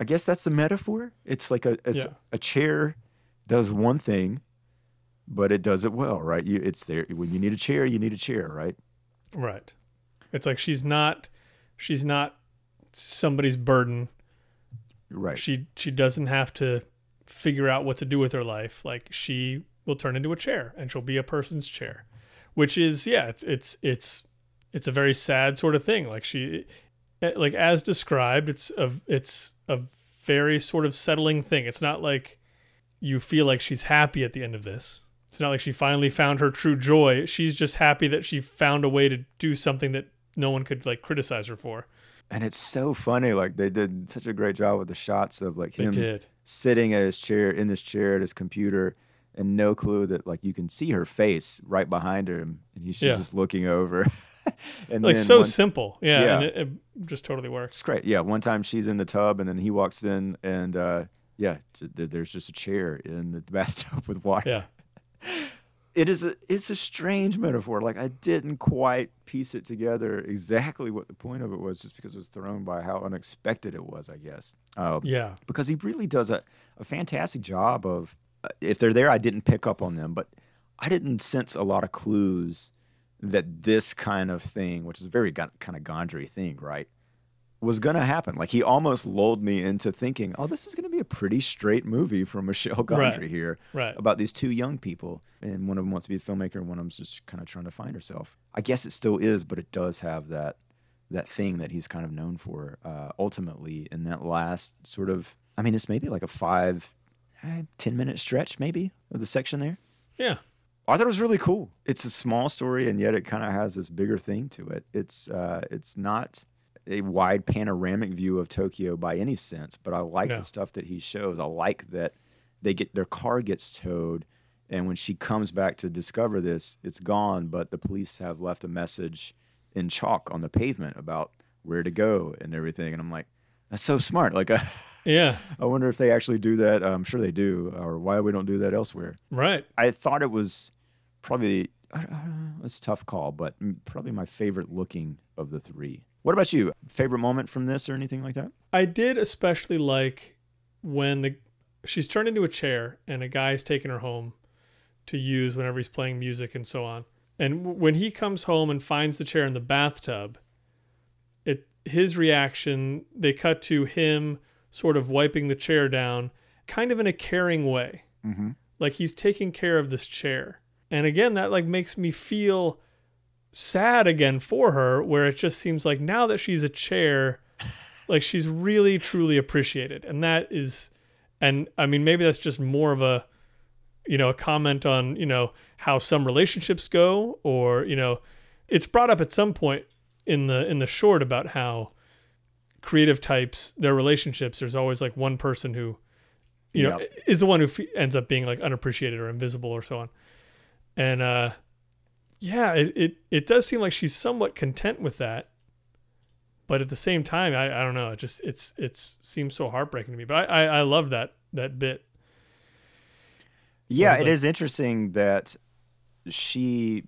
I guess that's the metaphor. It's like a Yeah. a chair does one thing, but it does it well, right? You, it's there when you need a chair, you need a chair, right? Right. It's like she's not she's not somebody's burden. Right. She she doesn't have to figure out what to do with her life. Like she will turn into a chair and she'll be a person's chair. Which is yeah, it's it's it's it's a very sad sort of thing. Like she eh, like as described, it's a it's a very sort of settling thing. It's not like you feel like she's happy at the end of this. It's not like she finally found her true joy. She's just happy that she found a way to do something that no one could like criticize her for. And it's so funny. Like they did such a great job with the shots of like him sitting at his chair in this chair at his computer, and no clue that like you can see her face right behind him, and he's Yeah. just looking over. and Like so one- simple. Yeah. Yeah. And it, it just totally works. It's great. Yeah, one time she's in the tub, and then he walks in, and uh, yeah, there's just a chair in the bathtub with water. Yeah. it is a it's a strange metaphor. Like I didn't quite piece it together exactly what the point of it was, just because it was thrown by how unexpected it was. I guess. Uh, Yeah. because he really does a, a fantastic job of if they're there i didn't pick up on them but i didn't sense a lot of clues that this kind of thing which is a very kind of gondry thing right was going to happen like he almost lulled me into thinking oh this is going to be a pretty straight movie from Michel Gondry Right. here Right. about these two young people and one of them wants to be a filmmaker and one of them's just kind of trying to find herself i guess it still is but it does have that that thing that he's kind of known for uh, ultimately in that last sort of i mean it's maybe like a five eh, 10 minute stretch maybe of the section there. Yeah. i thought it was really cool. It's a small story and yet it kind of has this bigger thing to it. It's uh, it's not a wide panoramic view of tokyo by any sense but i like No. the stuff that he shows. I like that they get their car gets towed and when she comes back to discover this it's gone but the police have left a message in chalk on the pavement about where to go and everything. And i'm like that's so smart like I, Yeah. I wonder if they actually do that i'm sure they do or why we don't do that elsewhere Right. i thought it was probably I it's a tough call but probably my favorite looking of the three what about you favorite moment from this or anything like that I did especially like when the she's turned into a chair and a guy's taking her home to use whenever he's playing music and so on. And when he comes home and finds the chair in the bathtub, his reaction they cut to him sort of wiping the chair down, kind of in a caring way. mm-hmm. like he's taking care of this chair and again that like makes me feel sad again for her where it just seems like now that she's a chair like she's really truly appreciated and that is and i mean maybe that's just more of a you know a comment on you know how some relationships go or you know it's brought up at some point in the in the short about how creative types their relationships there's always like one person who you know Yep. is the one who f- ends up being like unappreciated or invisible or so on. And uh yeah it, it it does seem like she's somewhat content with that. But at the same time i, I don't know. It just it's it's seems so heartbreaking to me. But i i, I love that that bit. Yeah, it like- is interesting that she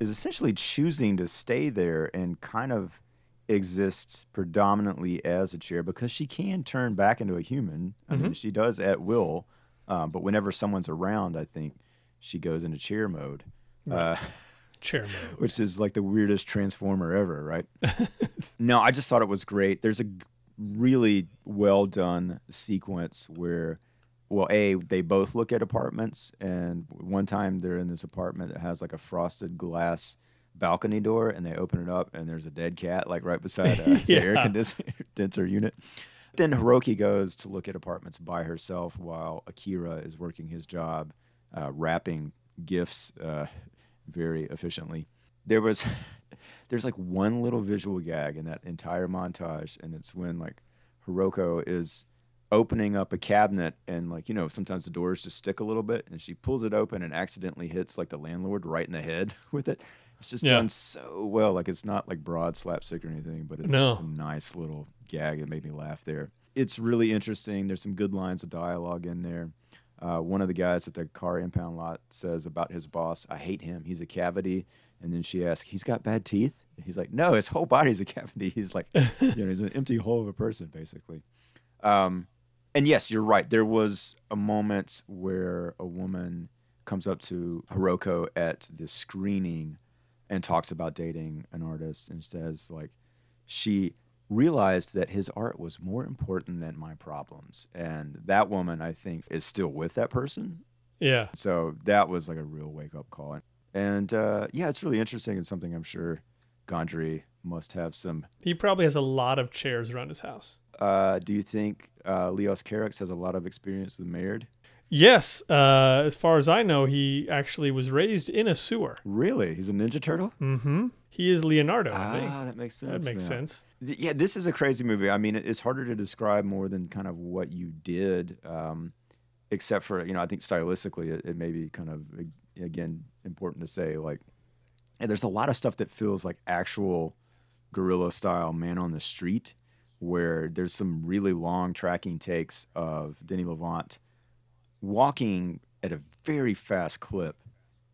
is essentially choosing to stay there and kind of exist predominantly as a chair because she can turn back into a human. I mean, she does at will, um, but whenever someone's around, I think she goes into chair mode, uh, chair mode which is like the weirdest transformer ever, right? no, I just thought it was great. There's a really well done sequence where well, a they both look at apartments, and one time they're in this apartment that has like a frosted glass balcony door, and they open it up, and there's a dead cat like right beside a, the air Yeah. condenser unit. Then Hiroko goes to look at apartments by herself while Akira is working his job, uh, wrapping gifts uh, very efficiently. There was, there's like one little visual gag in that entire montage, and it's when like Hiroko is opening up a cabinet and like you know sometimes the doors just stick a little bit and she pulls it open and accidentally hits like the landlord right in the head with it. It's just Yeah. done so well like it's not like broad slapstick or anything but it's, No. it's a nice little gag that made me laugh there. It's really interesting. There's some good lines of dialogue in there. Uh, one of the guys at the car impound lot says about his boss i hate him. He's a cavity. And then she asks he's got bad teeth? He's like no his whole body's a cavity. He's like you know he's an empty hole of a person basically. Um, and yes, you're right. There was a moment where a woman comes up to Hiroko at the screening and talks about dating an artist and says like she realized that his art was more important than my problems. And that woman I think is still with that person. yeah So that was like a real wake up call. And uh, yeah, it's really interesting and something I'm sure Gondry must have some he probably has a lot of chairs around his house uh, do you think uh, Leos Carax has a lot of experience with Merde? yes uh as far as i know he actually was raised in a sewer Really? He's a Ninja Turtle? mm-hmm he is leonardo i think Ah, that makes sense. that makes now. sense Th- Yeah, this is a crazy movie. I mean, it's harder to describe more than kind of what you did, um, except for you know, I think stylistically, it, it may be kind of again important to say like, and there's a lot of stuff that feels like actual guerrilla style man on the street, where there's some really long tracking takes of Denis Lavant walking at a very fast clip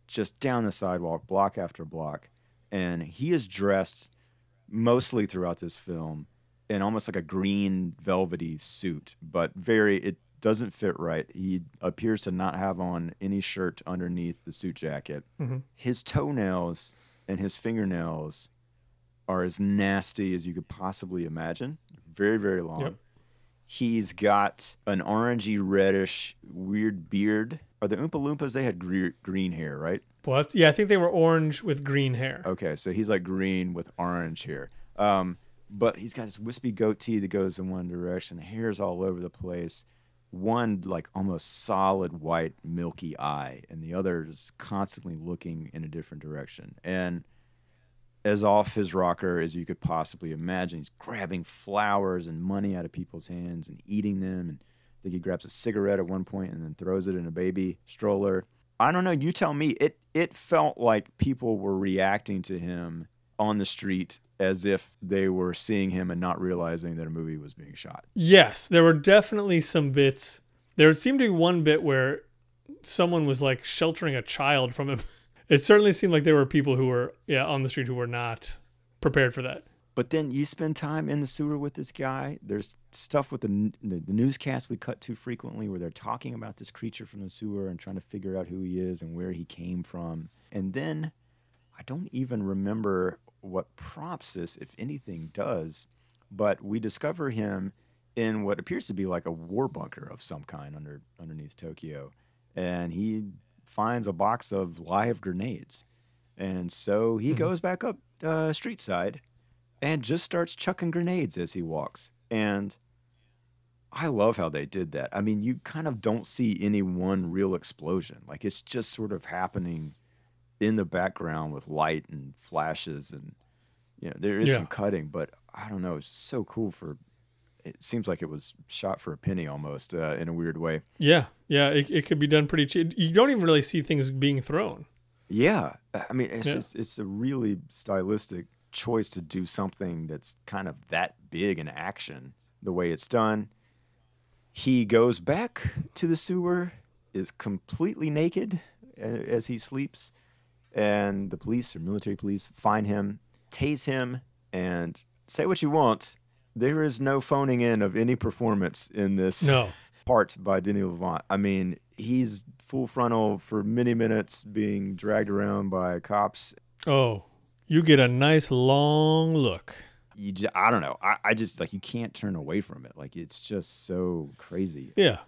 just down the sidewalk, block after block. And he is dressed mostly throughout this film in almost like a green velvety suit, but very, it doesn't fit right. He appears to not have on any shirt underneath the suit jacket. Mhm. His toenails and his fingernails are as nasty as you could possibly imagine. Very, very long. Yep. He's got an orangey reddish weird beard. Are the Oompa Loompas? They had gre- green hair, right? Well, yeah, I think they were orange with green hair. Okay, so he's like green with orange hair. Um, but he's got this wispy goatee that goes in one direction. Hair's all over the place. One like almost solid white milky eye, and the other is constantly looking in a different direction. And as off his rocker as you could possibly imagine, he's grabbing flowers and money out of people's hands and eating them. And I think he grabs a cigarette at one point and then throws it in a baby stroller. I don't know. You tell me. It it felt like people were reacting to him on the street as if they were seeing him and not realizing that a movie was being shot. Yes, there were definitely some bits. There seemed to be one bit where someone was like sheltering a child from him. It certainly seemed like there were people who were yeah on the street who were not prepared for that. But then you spend time in the sewer with this guy. There's stuff with the, the, the newscast we cut to frequently where they're talking about this creature from the sewer and trying to figure out who he is and where he came from. And then I don't even remember what prompts this, if anything does, but we discover him in what appears to be like a war bunker of some kind under underneath Tokyo. And he finds a box of live grenades. And so he goes back up uh, street side and just starts chucking grenades as he walks. And I love how they did that. I mean, you kind of don't see any one real explosion. Like it's just sort of happening in the background with light and flashes and you know, there is Yeah. some cutting, but I don't know, it's so cool for it seems like it was shot for a penny almost uh, in a weird way. Yeah, yeah, it, it could be done pretty cheap. You don't even really see things being thrown. Yeah, I mean, it's Yeah. just it's a really stylistic choice to do something that's kind of that big in action. The way it's done, he goes back to the sewer, is completely naked as he sleeps, and the police or military police find him, tase him, and say what you want. There is no phoning in of any performance in this No, part by Denis Lavant. I mean, he's full frontal for many minutes being dragged around by cops. oh, you get a nice long look. You just, I don't know. I, I just like you can't turn away from it. Like it's just so crazy. Yeah,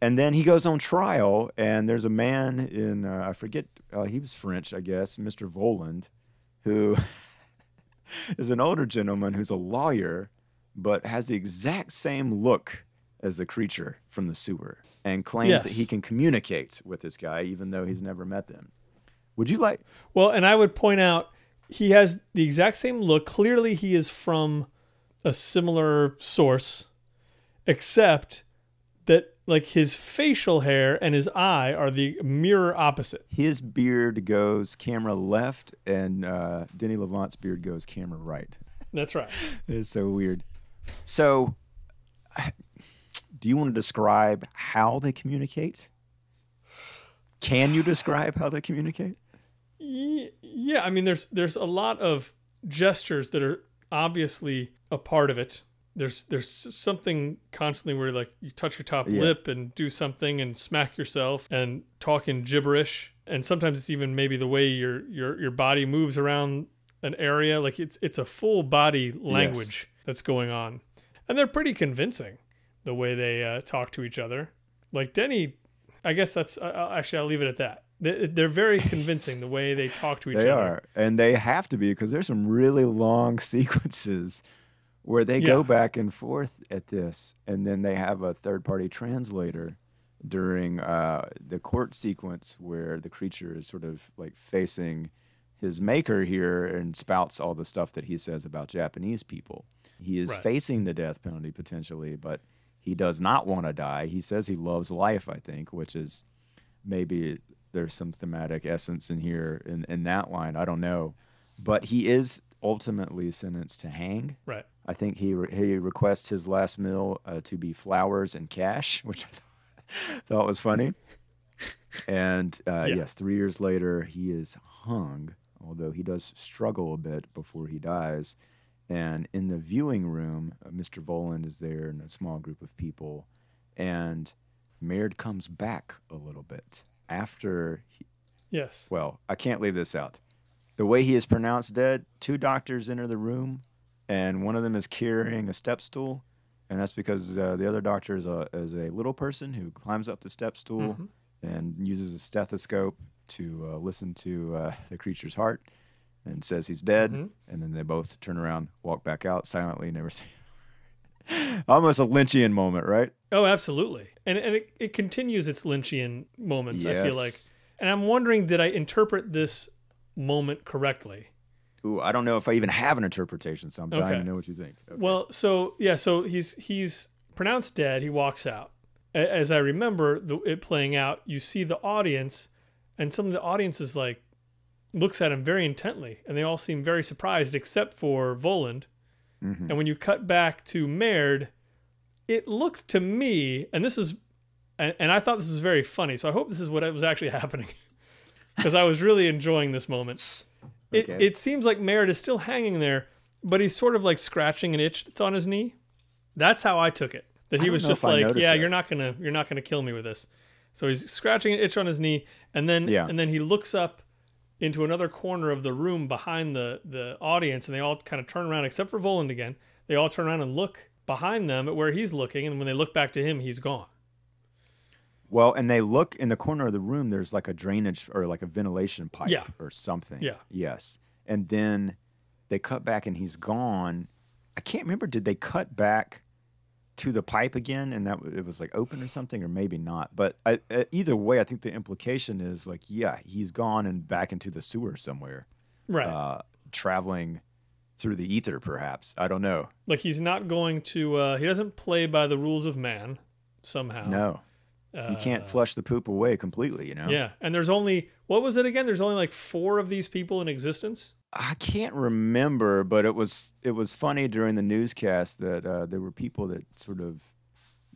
And then he goes on trial, and there's a man in uh, I forget uh, he was French, I guess, Mr. Voland, who is an older gentleman who's a lawyer, but has the exact same look as the creature from the sewer, and claims that he can communicate with this guy even though he's never met them. Would you like? Well, and I would point out he has the exact same look. Clearly, he is from a similar source, except that like his facial hair and his eye are the mirror opposite. His beard goes camera left, and uh, Denis Lavant's beard goes camera right. That's right. It's so weird. So, do you want to describe how they communicate? Can you describe how they communicate? Yeah, I mean, there's there's a lot of gestures that are obviously a part of it. There's there's something constantly where like you touch your top Yeah. lip and do something and smack yourself and talk in gibberish, and sometimes it's even maybe the way your your your body moves around an area. Like it's it's a full body language that's going on, and they're pretty convincing the way they uh, talk to each other. Like Denis, I guess that's uh, uh, actually I'll leave it at that. They, they're very convincing the way they talk to each They other. are, and they have to be because there's some really long sequences where they go back and forth at this, and then they have a third-party translator during uh, the court sequence where the creature is sort of like facing his maker here and spouts all the stuff that he says about Japanese people. He is Right. facing the death penalty potentially, but he does not want to die. He says he loves life, I think, which is maybe there's some thematic essence in here in, in that line. I don't know. But he is ultimately sentenced to hang. Right. I think he re- he requests his last meal uh, to be flowers and cash, which I thought, thought was funny. And uh, Yeah. yes, three years later, he is hung, although he does struggle a bit before he dies. And in the viewing room, uh, Mr. Voland is there and a small group of people. And Merde comes back a little bit after, he, Yes. well, I can't leave this out. The way he is pronounced dead, two doctors enter the room, and one of them is carrying a step stool. And that's because uh, the other doctor is a, is a little person who climbs up the step stool Mhm. and uses a stethoscope to uh, listen to uh, the creature's heart and says he's dead. Mhm. And then they both turn around, walk back out silently, never say. Almost a Lynchian moment, right? Oh, absolutely. And and it, it continues its Lynchian moments, I feel like. And I'm wondering, did I interpret this moment correctly? Ooh, I don't know if I even have an interpretation, so I'm dying Okay. to know what you think. Okay. Well, so yeah, so he's he's pronounced dead. He walks out. As I remember the, it playing out, you see the audience, and some of the audience is like looks at him very intently, and they all seem very surprised, except for Voland. Mhm. And when you cut back to Merde, it looked to me, and this is, and, and I thought this was very funny. So I hope this is what was actually happening, because I was really enjoying this moment. It Okay. it seems like Merde is still hanging there, but he's sort of like scratching an itch that's on his knee. That's how I took it. That he was just like, yeah, that. you're not gonna you're not gonna kill me with this. So he's scratching an itch on his knee, and then Yeah. and then he looks up into another corner of the room behind the the audience, and they all kind of turn around, except for Voland again. They all turn around and look behind them at where he's looking, and when they look back to him, he's gone. Well, and they look in the corner of the room. There's like a drainage or like a ventilation pipe Yeah. or something. Yeah. Yes. And then they cut back and he's gone. I can't remember. Did they cut back to the pipe again and that it was like open or something, or maybe not? But I, uh, either way, I think the implication is like, yeah, he's gone and back into the sewer somewhere, Right. uh, traveling through the ether, perhaps. I don't know. like he's not going to. Uh, he doesn't play by the rules of man somehow. No, you can't flush the poop away completely. You know. Yeah, and there's only what was it again? There's only like four of these people in existence. I can't remember, but it was it was funny during the newscast that uh, there were people that sort of,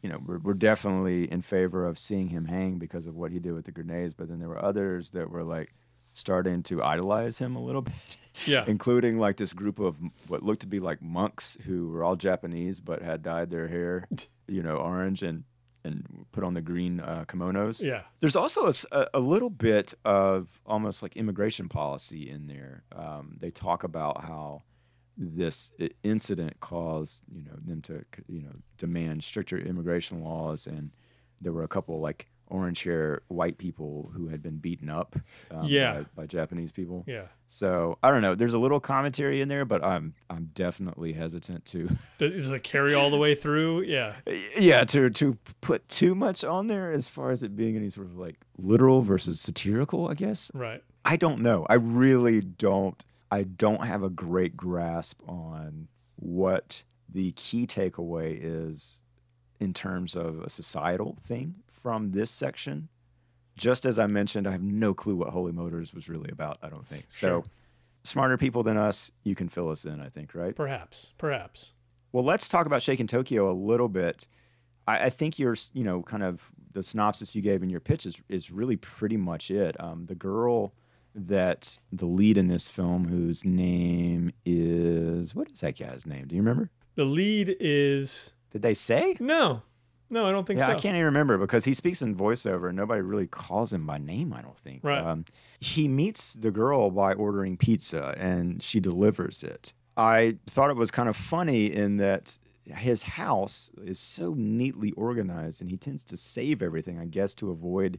you know, were, were definitely in favor of seeing him hang because of what he did with the grenades. But then there were others that were like starting to idolize him a little bit, Yeah, including like this group of what looked to be like monks who were all Japanese but had dyed their hair, you know, orange and and put on the green uh, kimonos. yeah, There's also a little bit of almost like immigration policy in there. Um, they talk about how this incident caused you know them to you know demand stricter immigration laws, and there were a couple like orange hair white people who had been beaten up um, Yeah. by, by Japanese people. yeah. So I don't know. There's a little commentary in there, but I'm I'm definitely hesitant to Does, does it carry all the way through? Yeah, yeah to to put too much on there as far as it being any sort of like literal versus satirical i guess right. i don't know i really don't i don't have a great grasp on what the key takeaway is in terms of a societal thing from this section just as i mentioned i have no clue what holy motors was really about i don't think so Sure. smarter people than us you can fill us in i think right Perhaps, perhaps. well, let's talk about Shaking Tokyo a little bit. I, I think your, you know, kind of the synopsis you gave in your pitch is, is really pretty much it. Um, the girl that the lead in this film, whose name is what is that guy's name? Do you remember? The lead is Did they say? no, no, I don't think Yeah, so. I can't even remember because he speaks in voiceover and nobody really calls him by name, I don't think. Right. Um, he meets the girl by ordering pizza and she delivers it. I thought it was kind of funny in that his house is so neatly organized and he tends to save everything, I guess, to avoid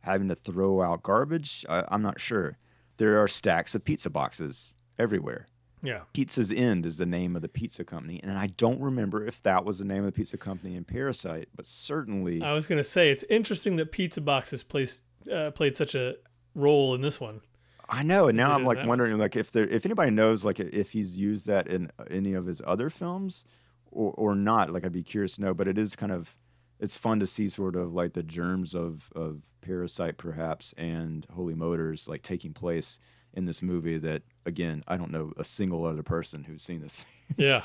having to throw out garbage. I, I'm not sure. There are stacks of pizza boxes everywhere. Yeah, Pizza's End is the name of the pizza company, and I don't remember if that was the name of the pizza company in Parasite, but certainly I was gonna say it's interesting that pizza boxes plays uh, played such a role in this one. I know, and now I'm like wondering, like if there, if anybody knows, like if he's used that in any of his other films, or or not. Like I'd be curious to know. But it is kind of, it's fun to see sort of like the germs of of Parasite, perhaps, and Holy Motors, like taking place in this movie. That again, I don't know a single other person who's seen this. thing. Yeah,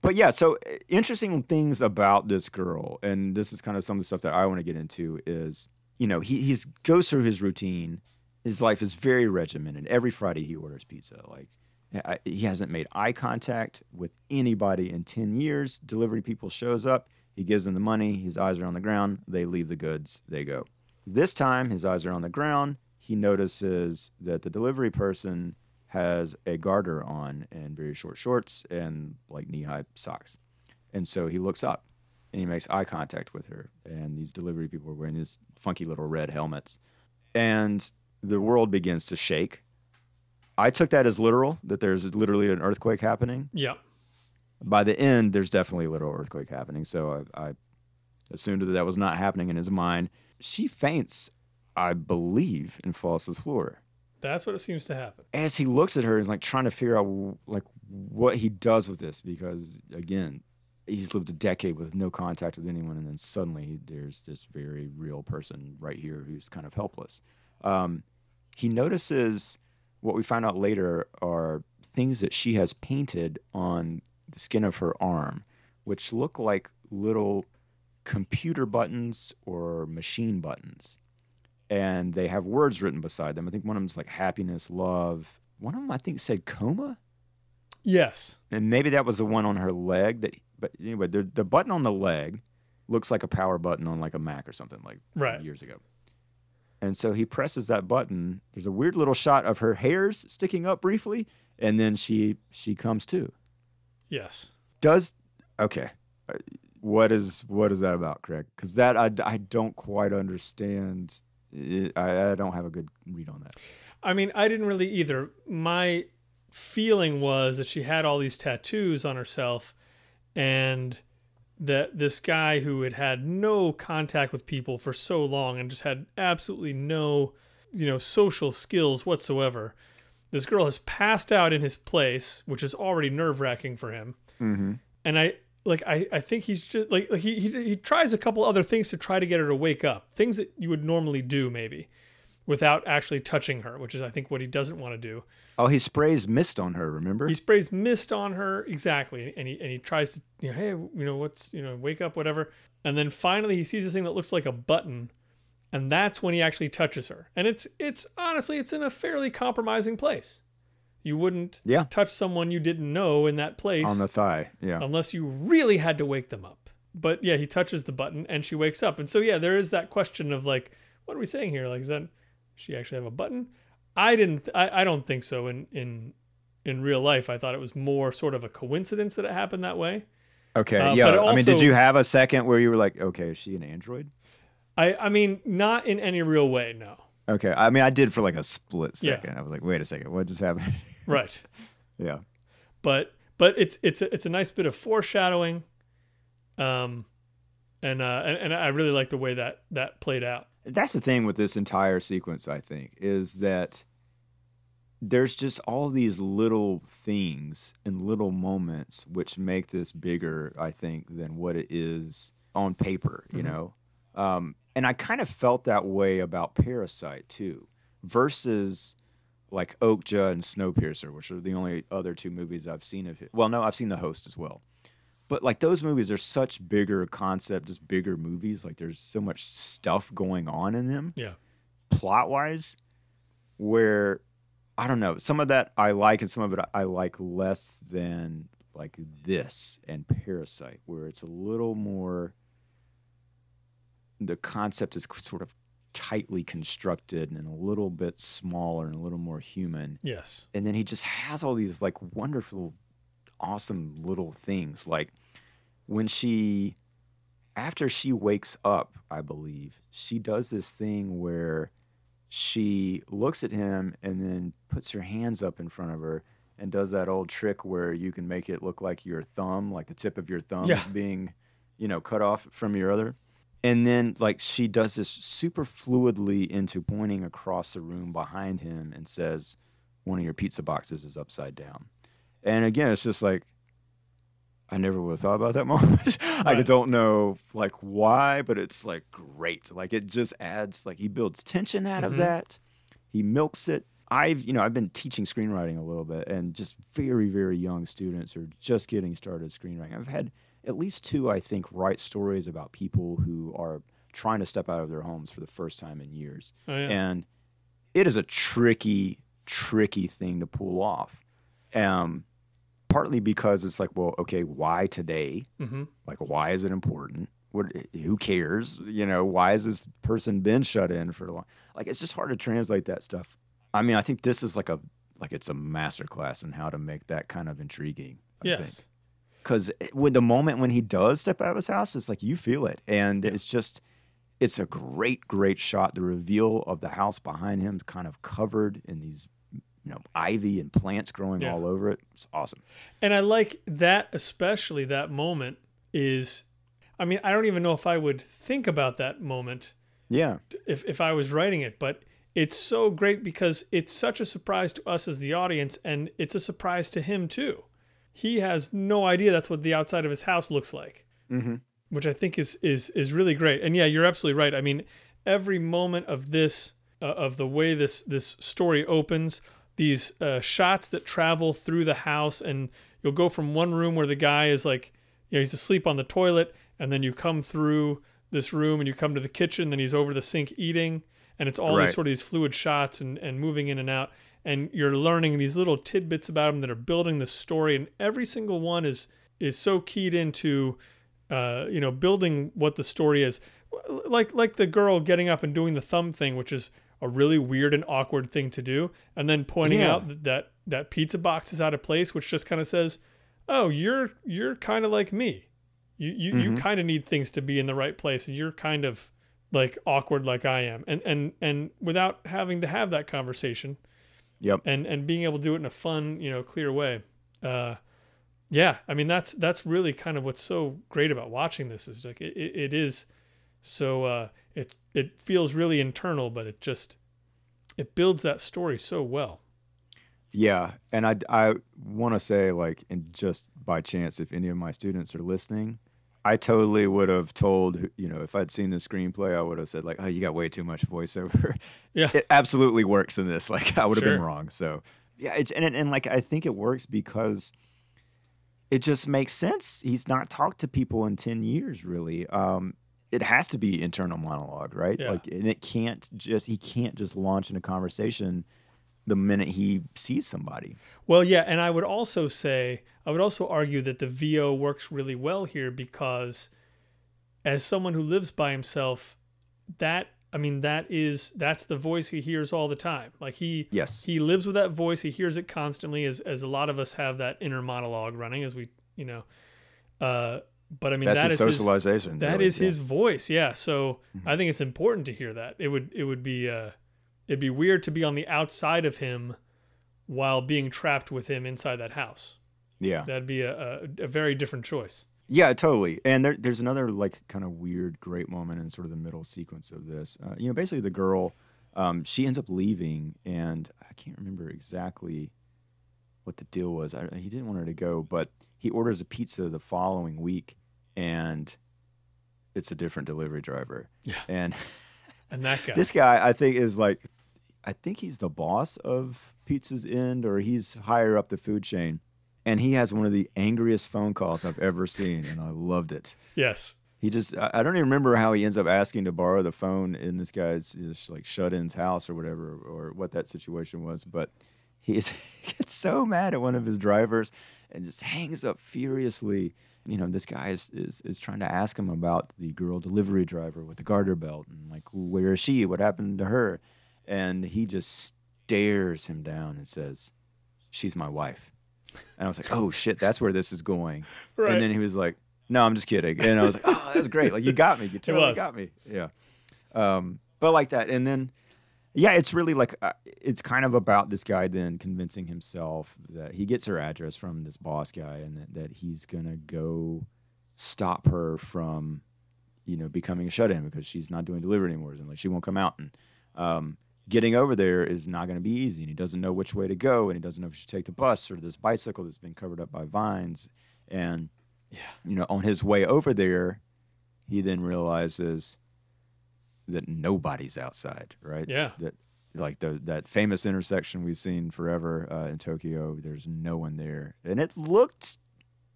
But yeah, so uh, interesting things about this girl, and this is kind of some of the stuff that I want to get into is, you know, he he's goes through his routine. His life is very regimented. Every Friday he orders pizza. Like I- he hasn't made eye contact with anybody in 10 years. Delivery people shows up, he gives them the money, his eyes are on the ground, they leave the goods, they go. This time his eyes are on the ground. He notices that the delivery person has a garter on and very short shorts and like knee-high socks. And so he looks up and he makes eye contact with her. And these delivery people are wearing these funky little red helmets. And the world begins to shake. I took that as literal, that there's literally an earthquake happening. Yeah. By the end, there's definitely a literal earthquake happening. So I, I assumed that that was not happening in his mind. She faints, I believe, and falls to the floor. That's what it seems to happen. As he looks at her, he's like trying to figure out like what he does with this because again, he's lived a decade with no contact with anyone, and then suddenly there's this very real person right here who's kind of helpless. Um, he notices what we find out later are things that she has painted on the skin of her arm, which look like little computer buttons or machine buttons. And they have words written beside them. I think one of them's like happiness, love. One of them, I think, said coma Yes. and maybe that was the one on her leg that but anyway the, the button on the leg looks like a power button on like a mac or something like Right. years ago and so he presses that button there's a weird little shot of her hairs sticking up briefly and then she she comes to Yes. does okay uh, what is what is that about craig because that I, I don't quite understand It- I, I don't have a good read on that I mean, I didn't really either. My feeling was that she had all these tattoos on herself and that this guy who had had no contact with people for so long and just had absolutely no, you know, social skills whatsoever. This girl has passed out in his place, which is already nerve-wracking for him. mm-hmm. and I like I, I think he's just like, like he, he he tries a couple other things to try to get her to wake up. Things that you would normally do maybe without actually touching her which is I think what he doesn't want to do. Oh he sprays mist on her remember? He sprays mist on her exactly and he and he tries to you know hey you know what's you know wake up whatever. And then finally he sees this thing that looks like a button and that's when he actually touches her. And it's it's honestly it's in a fairly compromising place you wouldn't Yeah. touch someone you didn't know in that place on the thigh yeah unless you really had to wake them up. But yeah, he touches the button and she wakes up. And so yeah, there is that question of like, what are we saying here? Like, is that she actually have a button? I didn't. I, I don't think so. In in in real life, I thought it was more sort of a coincidence that it happened that way. Okay, Uh, yeah. but I mean, did you have a second where you were like, okay, is she an android? I I mean, not in any real way. No. Okay, I mean, I did for like a split Yeah. second. I was like, wait a second, what just happened? Right. yeah. but but it's it's a, it's a nice bit of foreshadowing. Um, and uh, and, and I really like the way that that played out. That's the thing with this entire sequence, I think, is that there's just all these little things and little moments which make this bigger, I think, than what it is on paper, you Mhm. know? Um, and I kind of felt that way about Parasite too, versus like Okja and Snowpiercer, which are the only other two movies I've seen of it. Well, no, I've seen The Host as well. But like those movies are such bigger concept, just bigger movies. Like there's so much stuff going on in them Yeah. plot wise where I don't know, some of that I like and some of it I like less than like this and Parasite, where it's a little more the concept is sort of tightly constructed and a little bit smaller and a little more human. Yes. And then he just has all these like wonderful, awesome little things. Like when she, after she wakes up, I believe, she does this thing where she looks at him and then puts her hands up in front of her and does that old trick where you can make it look like your thumb, like the tip of your thumb Yeah. is being, you know, cut off from your other. And then like she does this super fluidly into pointing across the room behind him and says, one of your pizza boxes is upside down. And again, it's just like I never would have thought about that moment. I don't know like why, but it's like great. Like it just adds like he builds tension out Mhm. of that. He milks it. I've you know I've been teaching screenwriting a little bit, and just very very young students are just getting started screenwriting. I've had at least two I think write stories about people who are trying to step out of their homes for the first time in years. Oh, yeah. And it is a tricky, tricky thing to pull off. Um, partly because it's like, well, okay, why today? hmm Like, why is it important? What? Who cares? You know, why has this person been shut in for a long? Like, it's just hard to translate that stuff. I mean, I think this is like a like it's a master class in how to make that kind of intriguing. I Yes. Because with the moment when he does step out of his house, it's like you feel it, and it's just it's a great, great shot. The reveal of the house behind him, kind of covered in these, you know, ivy and plants growing Yeah. all over it. It's awesome. And I like that, especially that moment is, I mean, I don't even know if I would think about that moment Yeah, if, if I was writing it, but it's so great because it's such a surprise to us as the audience, and it's a surprise to him too. He has no idea that's what the outside of his house looks like, mm-hmm. which I think is is is really great. And yeah, you're absolutely right. I mean, every moment of this, uh, of the way this this story opens, these uh, shots that travel through the house, and you'll go from one room where the guy is like, you know, he's asleep on the toilet, and then you come through this room and you come to the kitchen, then he's over the sink eating, and it's all Right. these sort of these fluid shots and and moving in and out, and you're learning these little tidbits about them that are building the story, and every single one is is so keyed into, uh, you know, building what the story is, like like the girl getting up and doing the thumb thing, which is a really weird and awkward thing to do, and then pointing Yeah. out that, that that pizza box is out of place, which just kind of says, "Oh, you're you're kind of like me. You you, you Mhm. kind of need things to be in the right place, and you're kind of like awkward like I am." And and and without having to have that conversation, Yep. and and being able to do it in a fun, you know, clear way. Uh, yeah, I mean that's that's really kind of what's so great about watching this is like it, it, is so uh, it it feels really internal, but it just it builds that story so well. Yeah, and I I want to say like, and just by chance, if any of my students are listening, I totally would have told you know if I'd seen the screenplay, I would have said like, oh, you got way too much voiceover. Yeah. it absolutely works in this. Like I would have been wrong. So yeah, it's and and like I think it works because it just makes sense. He's not talked to people in ten years, really. Um, it has to be internal monologue, right? Yeah. Like, and it can't just he can't just launch into conversation the minute he sees somebody. Well, yeah, and I would also say I would also argue that the VO works really well here because as someone who lives by himself, that I mean that is that's the voice he hears all the time. Like he Yes. he lives with that voice, he hears it constantly as as a lot of us have that inner monologue running as we, you know, uh but I mean That's that his is his- socialization. that really, is yeah. his voice, yeah. So Mhm. I think it's important to hear that. It would it would be uh it'd be weird to be on the outside of him while being trapped with him inside that house. Yeah. That'd be a, a, a very different choice. Yeah, totally. And there, there's another like kind of weird, great moment in sort of the middle sequence of this. Uh, you know, basically the girl, um, she ends up leaving, and I can't remember exactly what the deal was. I, he didn't want her to go, but he orders a pizza the following week, and it's a different delivery driver. Yeah. And And that guy. this guy, I think, is like, I think he's the boss of Pizza's End, or he's higher up the food chain. And he has one of the angriest phone calls I've ever seen, and I loved it. yes. He just, I don't even remember how he ends up asking to borrow the phone in this guy's just like shut in's house or whatever, or what that situation was. But he's, he gets so mad at one of his drivers and just hangs up furiously. You know, this guy is, is, is trying to ask him about the girl delivery driver with the garter belt and like, where is she? What happened to her? And he just stares him down and says, She's my wife. And I was like, oh shit, that's where this is going. Right. And then he was like, no, I'm just kidding. And I was like, oh, that's great. Like you got me. You totally got me. Yeah. Um, but like that. And then, yeah, it's really like, uh, it's kind of about this guy then convincing himself that he gets her address from this boss guy and that, that he's going to go stop her from, you know, becoming a shut in because she's not doing delivery anymore. And like she won't come out. And, um, getting over there is not going to be easy. And he doesn't know which way to go. And he doesn't know if he should take the bus or this bicycle that's been covered up by vines. And, Yeah. you know, on his way over there, he then realizes that nobody's outside, right? Yeah. That like the that famous intersection we've seen forever uh, in Tokyo. There's no one there, and it looked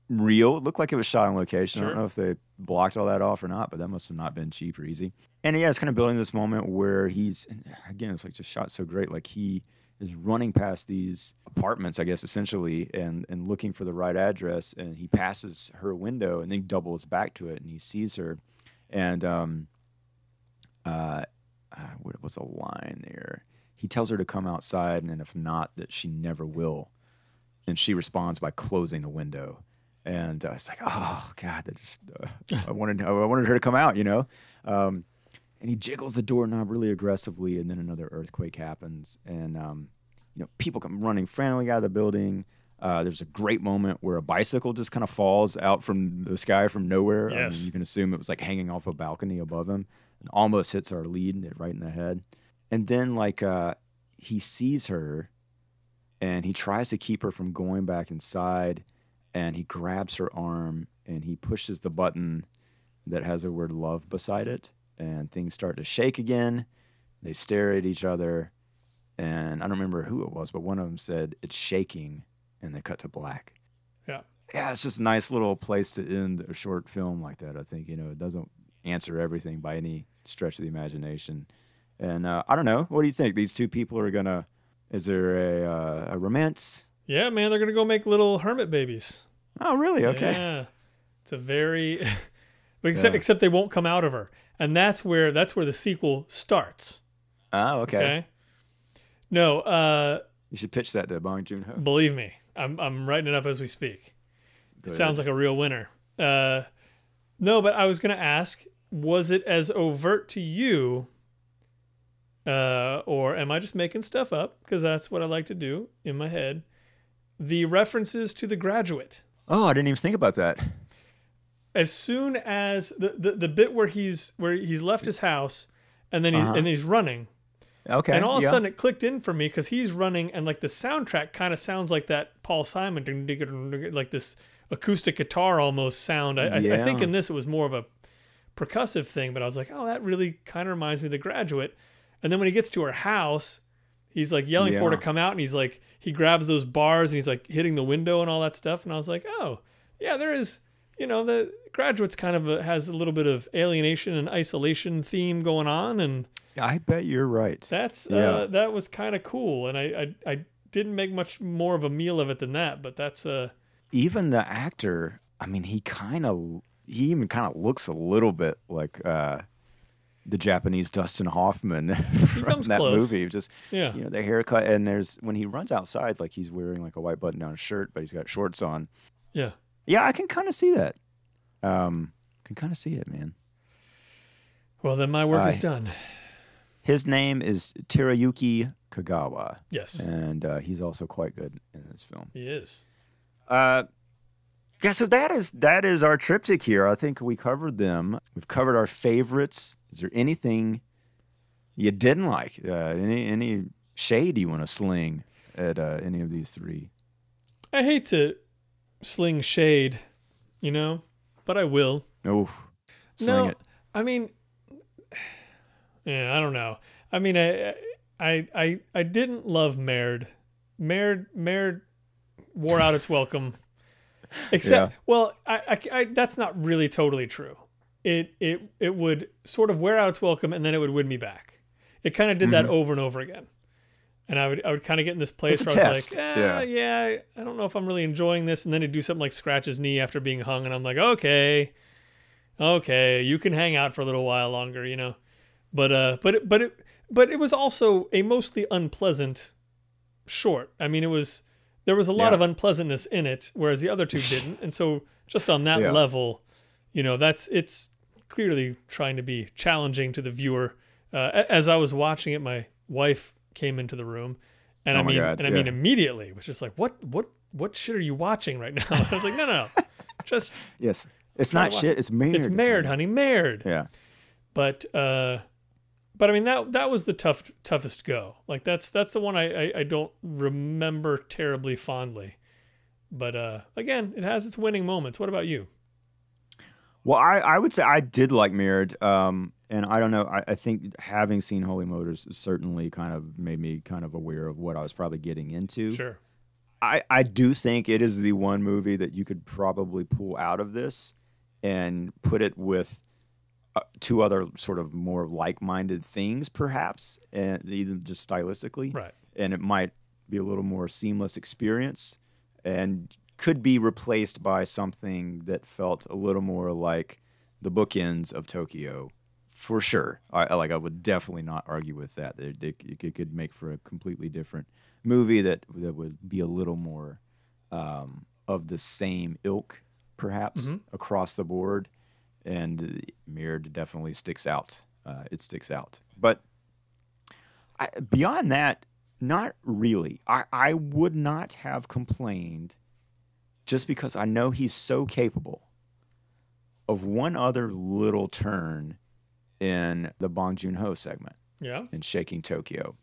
real. It looked like it was shot on location. I don't know if they blocked all that off or not, but that must have not been cheap or easy. And yeah, it's kind of building this moment where he's again, it's like just shot so great. Like he is running past these apartments, I guess, essentially, and and looking for the right address. And he passes her window and then doubles back to it, and he sees her, and um, uh, uh what was a line there? He tells her to come outside, and if not, that she never will. And she responds by closing the window. And uh, it's like, oh God, that just uh, I wanted I wanted her to come out, you know. Um, and he jiggles the doorknob really aggressively, and then another earthquake happens, and um, you know people come running frantically out of the building. Uh, there's a great moment where a bicycle just kind of falls out from the sky from nowhere. I mean, Yes. you can assume it was like hanging off a balcony above him, and almost hits our lead right in the head. And then like uh, he sees her, and he tries to keep her from going back inside, and he grabs her arm and he pushes the button that has the word love beside it and things start to shake again. They stare at each other and i don't remember who it was but one of them said it's shaking and they cut to black. Yeah. yeah it's just a nice little place to end a short film like that i think you know it doesn't answer everything by any stretch of the imagination. And uh, i don't know. What do you think? These two people are gonna is there a, uh, a romance? Yeah, man, they're gonna go make little hermit babies. Oh really okay Yeah. It's a very but except Yeah. except they won't come out of her. And that's where that's where the sequel starts. oh okay. Okay. No, uh you should pitch that to bong joon-ho believe me. I'm I'm writing it up as we speak. Go It sounds like a real winner. Uh no, but I was gonna ask, was it as overt to you? Uh, or am I just making stuff up? Because that's what I like to do in my head. The references to the graduate. Oh i didn't even think about that as soon as the, the, the bit where he's where he's left his house and then he's Uh-huh. and he's running okay and all of yeah. a sudden it clicked in for me because he's running and like the soundtrack kind of sounds like that Paul Simon like this acoustic guitar almost sound. I, I, I think in this it was more of a percussive thing, but I was like, oh, that really kind of reminds me of The Graduate. And then when he gets to her house, he's like yelling for her to come out, and he's like he grabs those bars and he's like hitting the window and all that stuff. And I was like, oh, yeah, there is. You know, the graduates kind of a, has a little bit of alienation and isolation theme going on, and I bet you're right. that's Yeah. uh, that was kind of cool, and I, I I didn't make much more of a meal of it than that, but that's uh Even the actor, I mean, he kind of, he even kind of looks a little bit like uh, the Japanese Dustin Hoffman from that close. movie. Just yeah you know, the haircut, and there's when he runs outside, like he's wearing like a white button-down shirt, but he's got shorts on. yeah. Yeah, I can kind of see that. Um, can kind of see it, man. Well, then my work is done. His name is Teruyuki Kagawa, Yes, and uh, he's also quite good in this film. he is. Uh, yeah, so that is that is our triptych here. I think we covered them. We've covered our favorites. Is there anything you didn't like? Uh, any any shade you want to sling at uh, any of these three? I hate to sling shade, you know, but I will. Oh, no, it. I mean, yeah, I don't know. I mean, I, I, I, I didn't love Merde. Merde, Merde wore out its welcome. Except, Yeah. well, I, I, I, that's not really totally true. It, it, it would sort of wear out its welcome, and then it would win me back. It kind of did that over and over again. And I would, I would kind of get in this place Mm-hmm. Where I was like, eh, Yeah. yeah, I don't know if I'm really enjoying this. And then he'd do something like scratch his knee after being hung, and I'm like, okay, okay, you can hang out for a little while longer, you know. But uh, but it, but it, but it was also a mostly unpleasant short. I mean, it was there was a lot Yeah. of unpleasantness in it, whereas the other two didn't. And so just on that Yeah. level, you know, that's it's clearly trying to be challenging to the viewer. Uh, as I was watching it, my wife came into the room, and Oh I mean, God, and I mean immediately was just like, what what what shit are you watching right now? I was like, no, no, no, just Yes, it's not shit. It's Maynard. it's Merde, honey, Merde. Yeah, But uh, but I mean that that was the tough toughest go. Like that's that's the one I I, I don't remember terribly fondly. But uh, again, it has its winning moments. What about you? Well, I, I would say I did like Merde. Um, and I don't know. I, I think having seen Holy Motors certainly kind of made me kind of aware of what I was probably getting into. Sure. I, I do think it is the one movie that you could probably pull out of this and put it with two other sort of more like-minded things, perhaps, and even just stylistically, Right. and it might be a little more seamless experience, and could be replaced by something that felt a little more like the bookends of Tokyo, for sure. I like. I would definitely not argue with that. It, it, it could make for a completely different movie that that would be a little more um, of the same ilk, perhaps across the board. And Merde definitely sticks out. Uh, it sticks out, but I, beyond that, not really. I, I would not have complained just because I know he's so capable of one other little turn in the Bong Joon Ho segment Yeah. in Shaking Tokyo.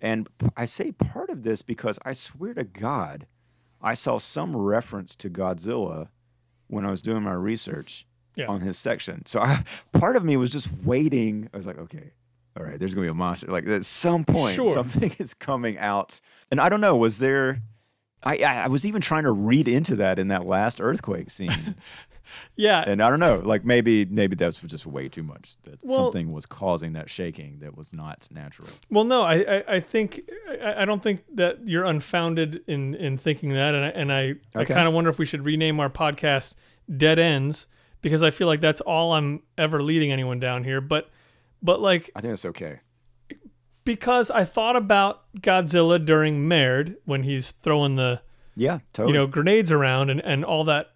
And I say part of this because I swear to God, I saw some reference to Godzilla when I was doing my research Yeah. on his section. So I, part of me was just waiting. I was like, okay, all right, there's gonna be a monster. Like at some point, Sure. something is coming out. And I don't know, was there? I, I I was even trying to read into that in that last earthquake scene, Yeah. and I don't know, like maybe maybe that was just way too much. That Well- something was causing that shaking that was not natural. Well, no, I, I, I think I, I don't think that you're unfounded in, in thinking that, and I, and I, I kind of wonder if we should rename our podcast "Dead Ends" because I feel like that's all I'm ever leading anyone down here. But, but like I think that's okay. because I thought about Godzilla during Merde when he's throwing the Yeah, totally. you know grenades around and, and all that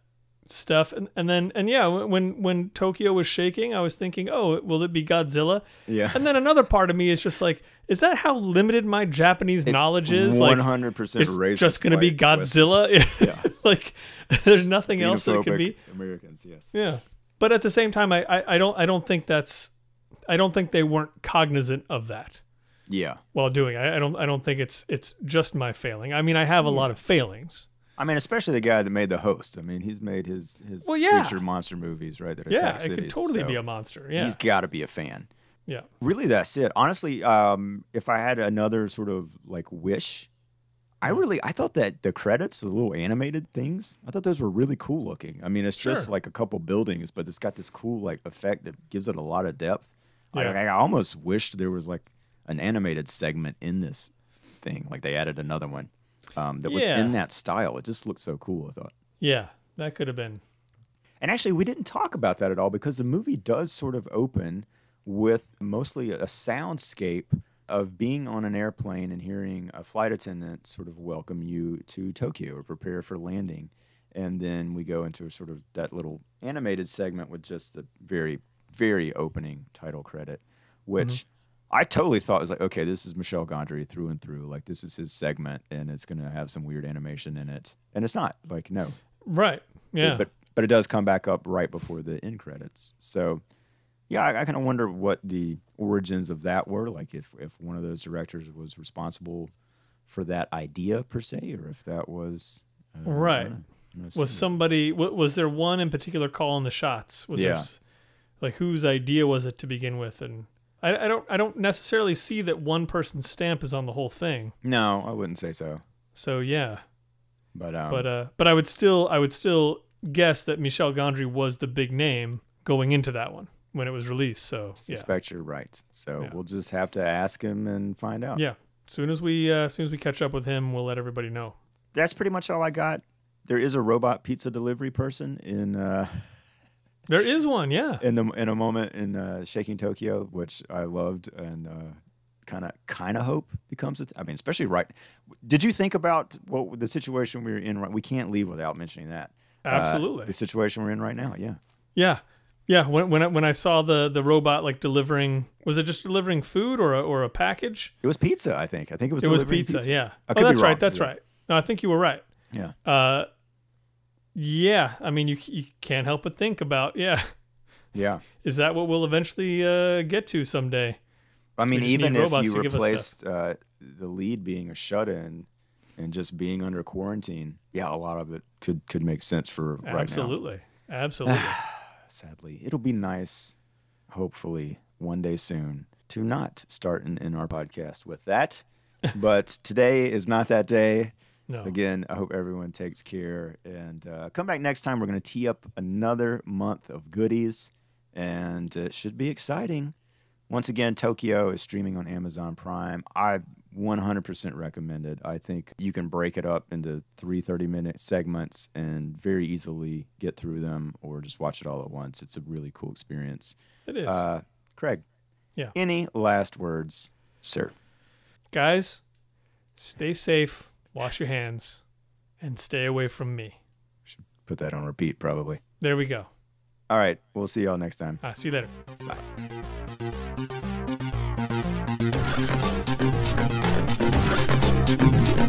stuff, and and then and yeah, when when Tokyo was shaking, I was thinking, oh, will it be Godzilla? yeah, And then another part of me is just like, is that how limited my Japanese knowledge is? one Like, hundred percent it's just going to be Godzilla. Yeah. like, there's nothing else that it could be. Americans. Yes. Yeah. But at the same time, I, I, I don't I don't think that's I don't think they weren't cognizant of that Yeah. while doing. it. I, I don't I don't think it's it's just my failing. I mean, I have a lot of failings. I mean, especially the guy that made the host. I mean, he's made his his Well, yeah. creature monster movies, right? That Yeah, attack it cities. could totally so be a monster. Yeah. He's got to be a fan. yeah. Really, that's it. Honestly, um, if I had another sort of like wish, I really I thought that the credits, the little animated things, I thought those were really cool looking. I mean, it's just like a couple buildings, but it's got this cool like effect that gives it a lot of depth. I, Yeah. I almost wished there was like an animated segment in this thing, like they added another one um, that was in that style. It just looked so cool. I thought. Yeah. That could have been. And actually, we didn't talk about that at all because the movie does sort of open with mostly a soundscape of being on an airplane and hearing a flight attendant sort of welcome you to Tokyo or prepare for landing. And then we go into a sort of that little animated segment with just the very, very opening title credit, which mm-hmm. I totally thought was like, okay, this is Michel Gondry through and through. Like, this is his segment and it's going to have some weird animation in it. And it's not. Like, no. Right. Yeah. But but it does come back up right before the end credits. So yeah, I, I kind of wonder what the origins of that were. Like if if one of those directors was responsible for that idea per se, or if that was uh, Right. know. Know, was somebody wa- was there one in particular calling the shots was there Yeah. s- like whose idea was it to begin with and I, I don't i don't necessarily see that one person's stamp is on the whole thing no, I wouldn't say so. so yeah But um, but uh but i would still i would still guess that michel gondry was the big name going into that one when it was released so yeah suspect you're right. So Yeah. we'll just have to ask him and find out. yeah as soon as we uh, soon as we catch up with him we'll let everybody know That's pretty much all I got. There is a robot pizza delivery person in. Uh, there is one yeah in the in a moment in uh, Shaking Tokyo, which I loved and kind of kind of hope becomes a th- I mean, especially right. Did you think about what the situation we're in? Right, we can't leave without mentioning that. Uh, Absolutely. the situation we're in right now. Yeah, Yeah, yeah. When when I, when I saw the the robot like delivering, was it just delivering food or a, or a package? it was pizza. I think. I think it was. It was delivering pizza. Yeah. I Oh, that's right. That's yeah. right. No, I think you were right. Yeah, Uh, yeah. I mean, you you can't help but think about yeah. yeah. Is that what we'll eventually uh, get to someday? I mean, we just need even if you replaced uh, the lead being a shut-in and just being under quarantine, yeah, a lot of it could could make sense for right now. Absolutely. Absolutely. sadly. It'll be nice, hopefully, one day soon to not start in, our podcast with that. but today is not that day. No. Again, I hope everyone takes care and uh, come back next time. We're going to tee up another month of goodies, and it should be exciting. Once again, Tokyo is streaming on Amazon Prime. I 100% recommended. I think you can break it up into three 30 minute segments and very easily get through them or just watch it all at once. It's a really cool experience. It is. Uh, Craig, Yeah. any last words, sir? Guys, stay safe, wash your hands, and stay away from me. Should put that on repeat, probably. There we go. All right, we'll see y'all next time. Ah, see you later. Bye. Música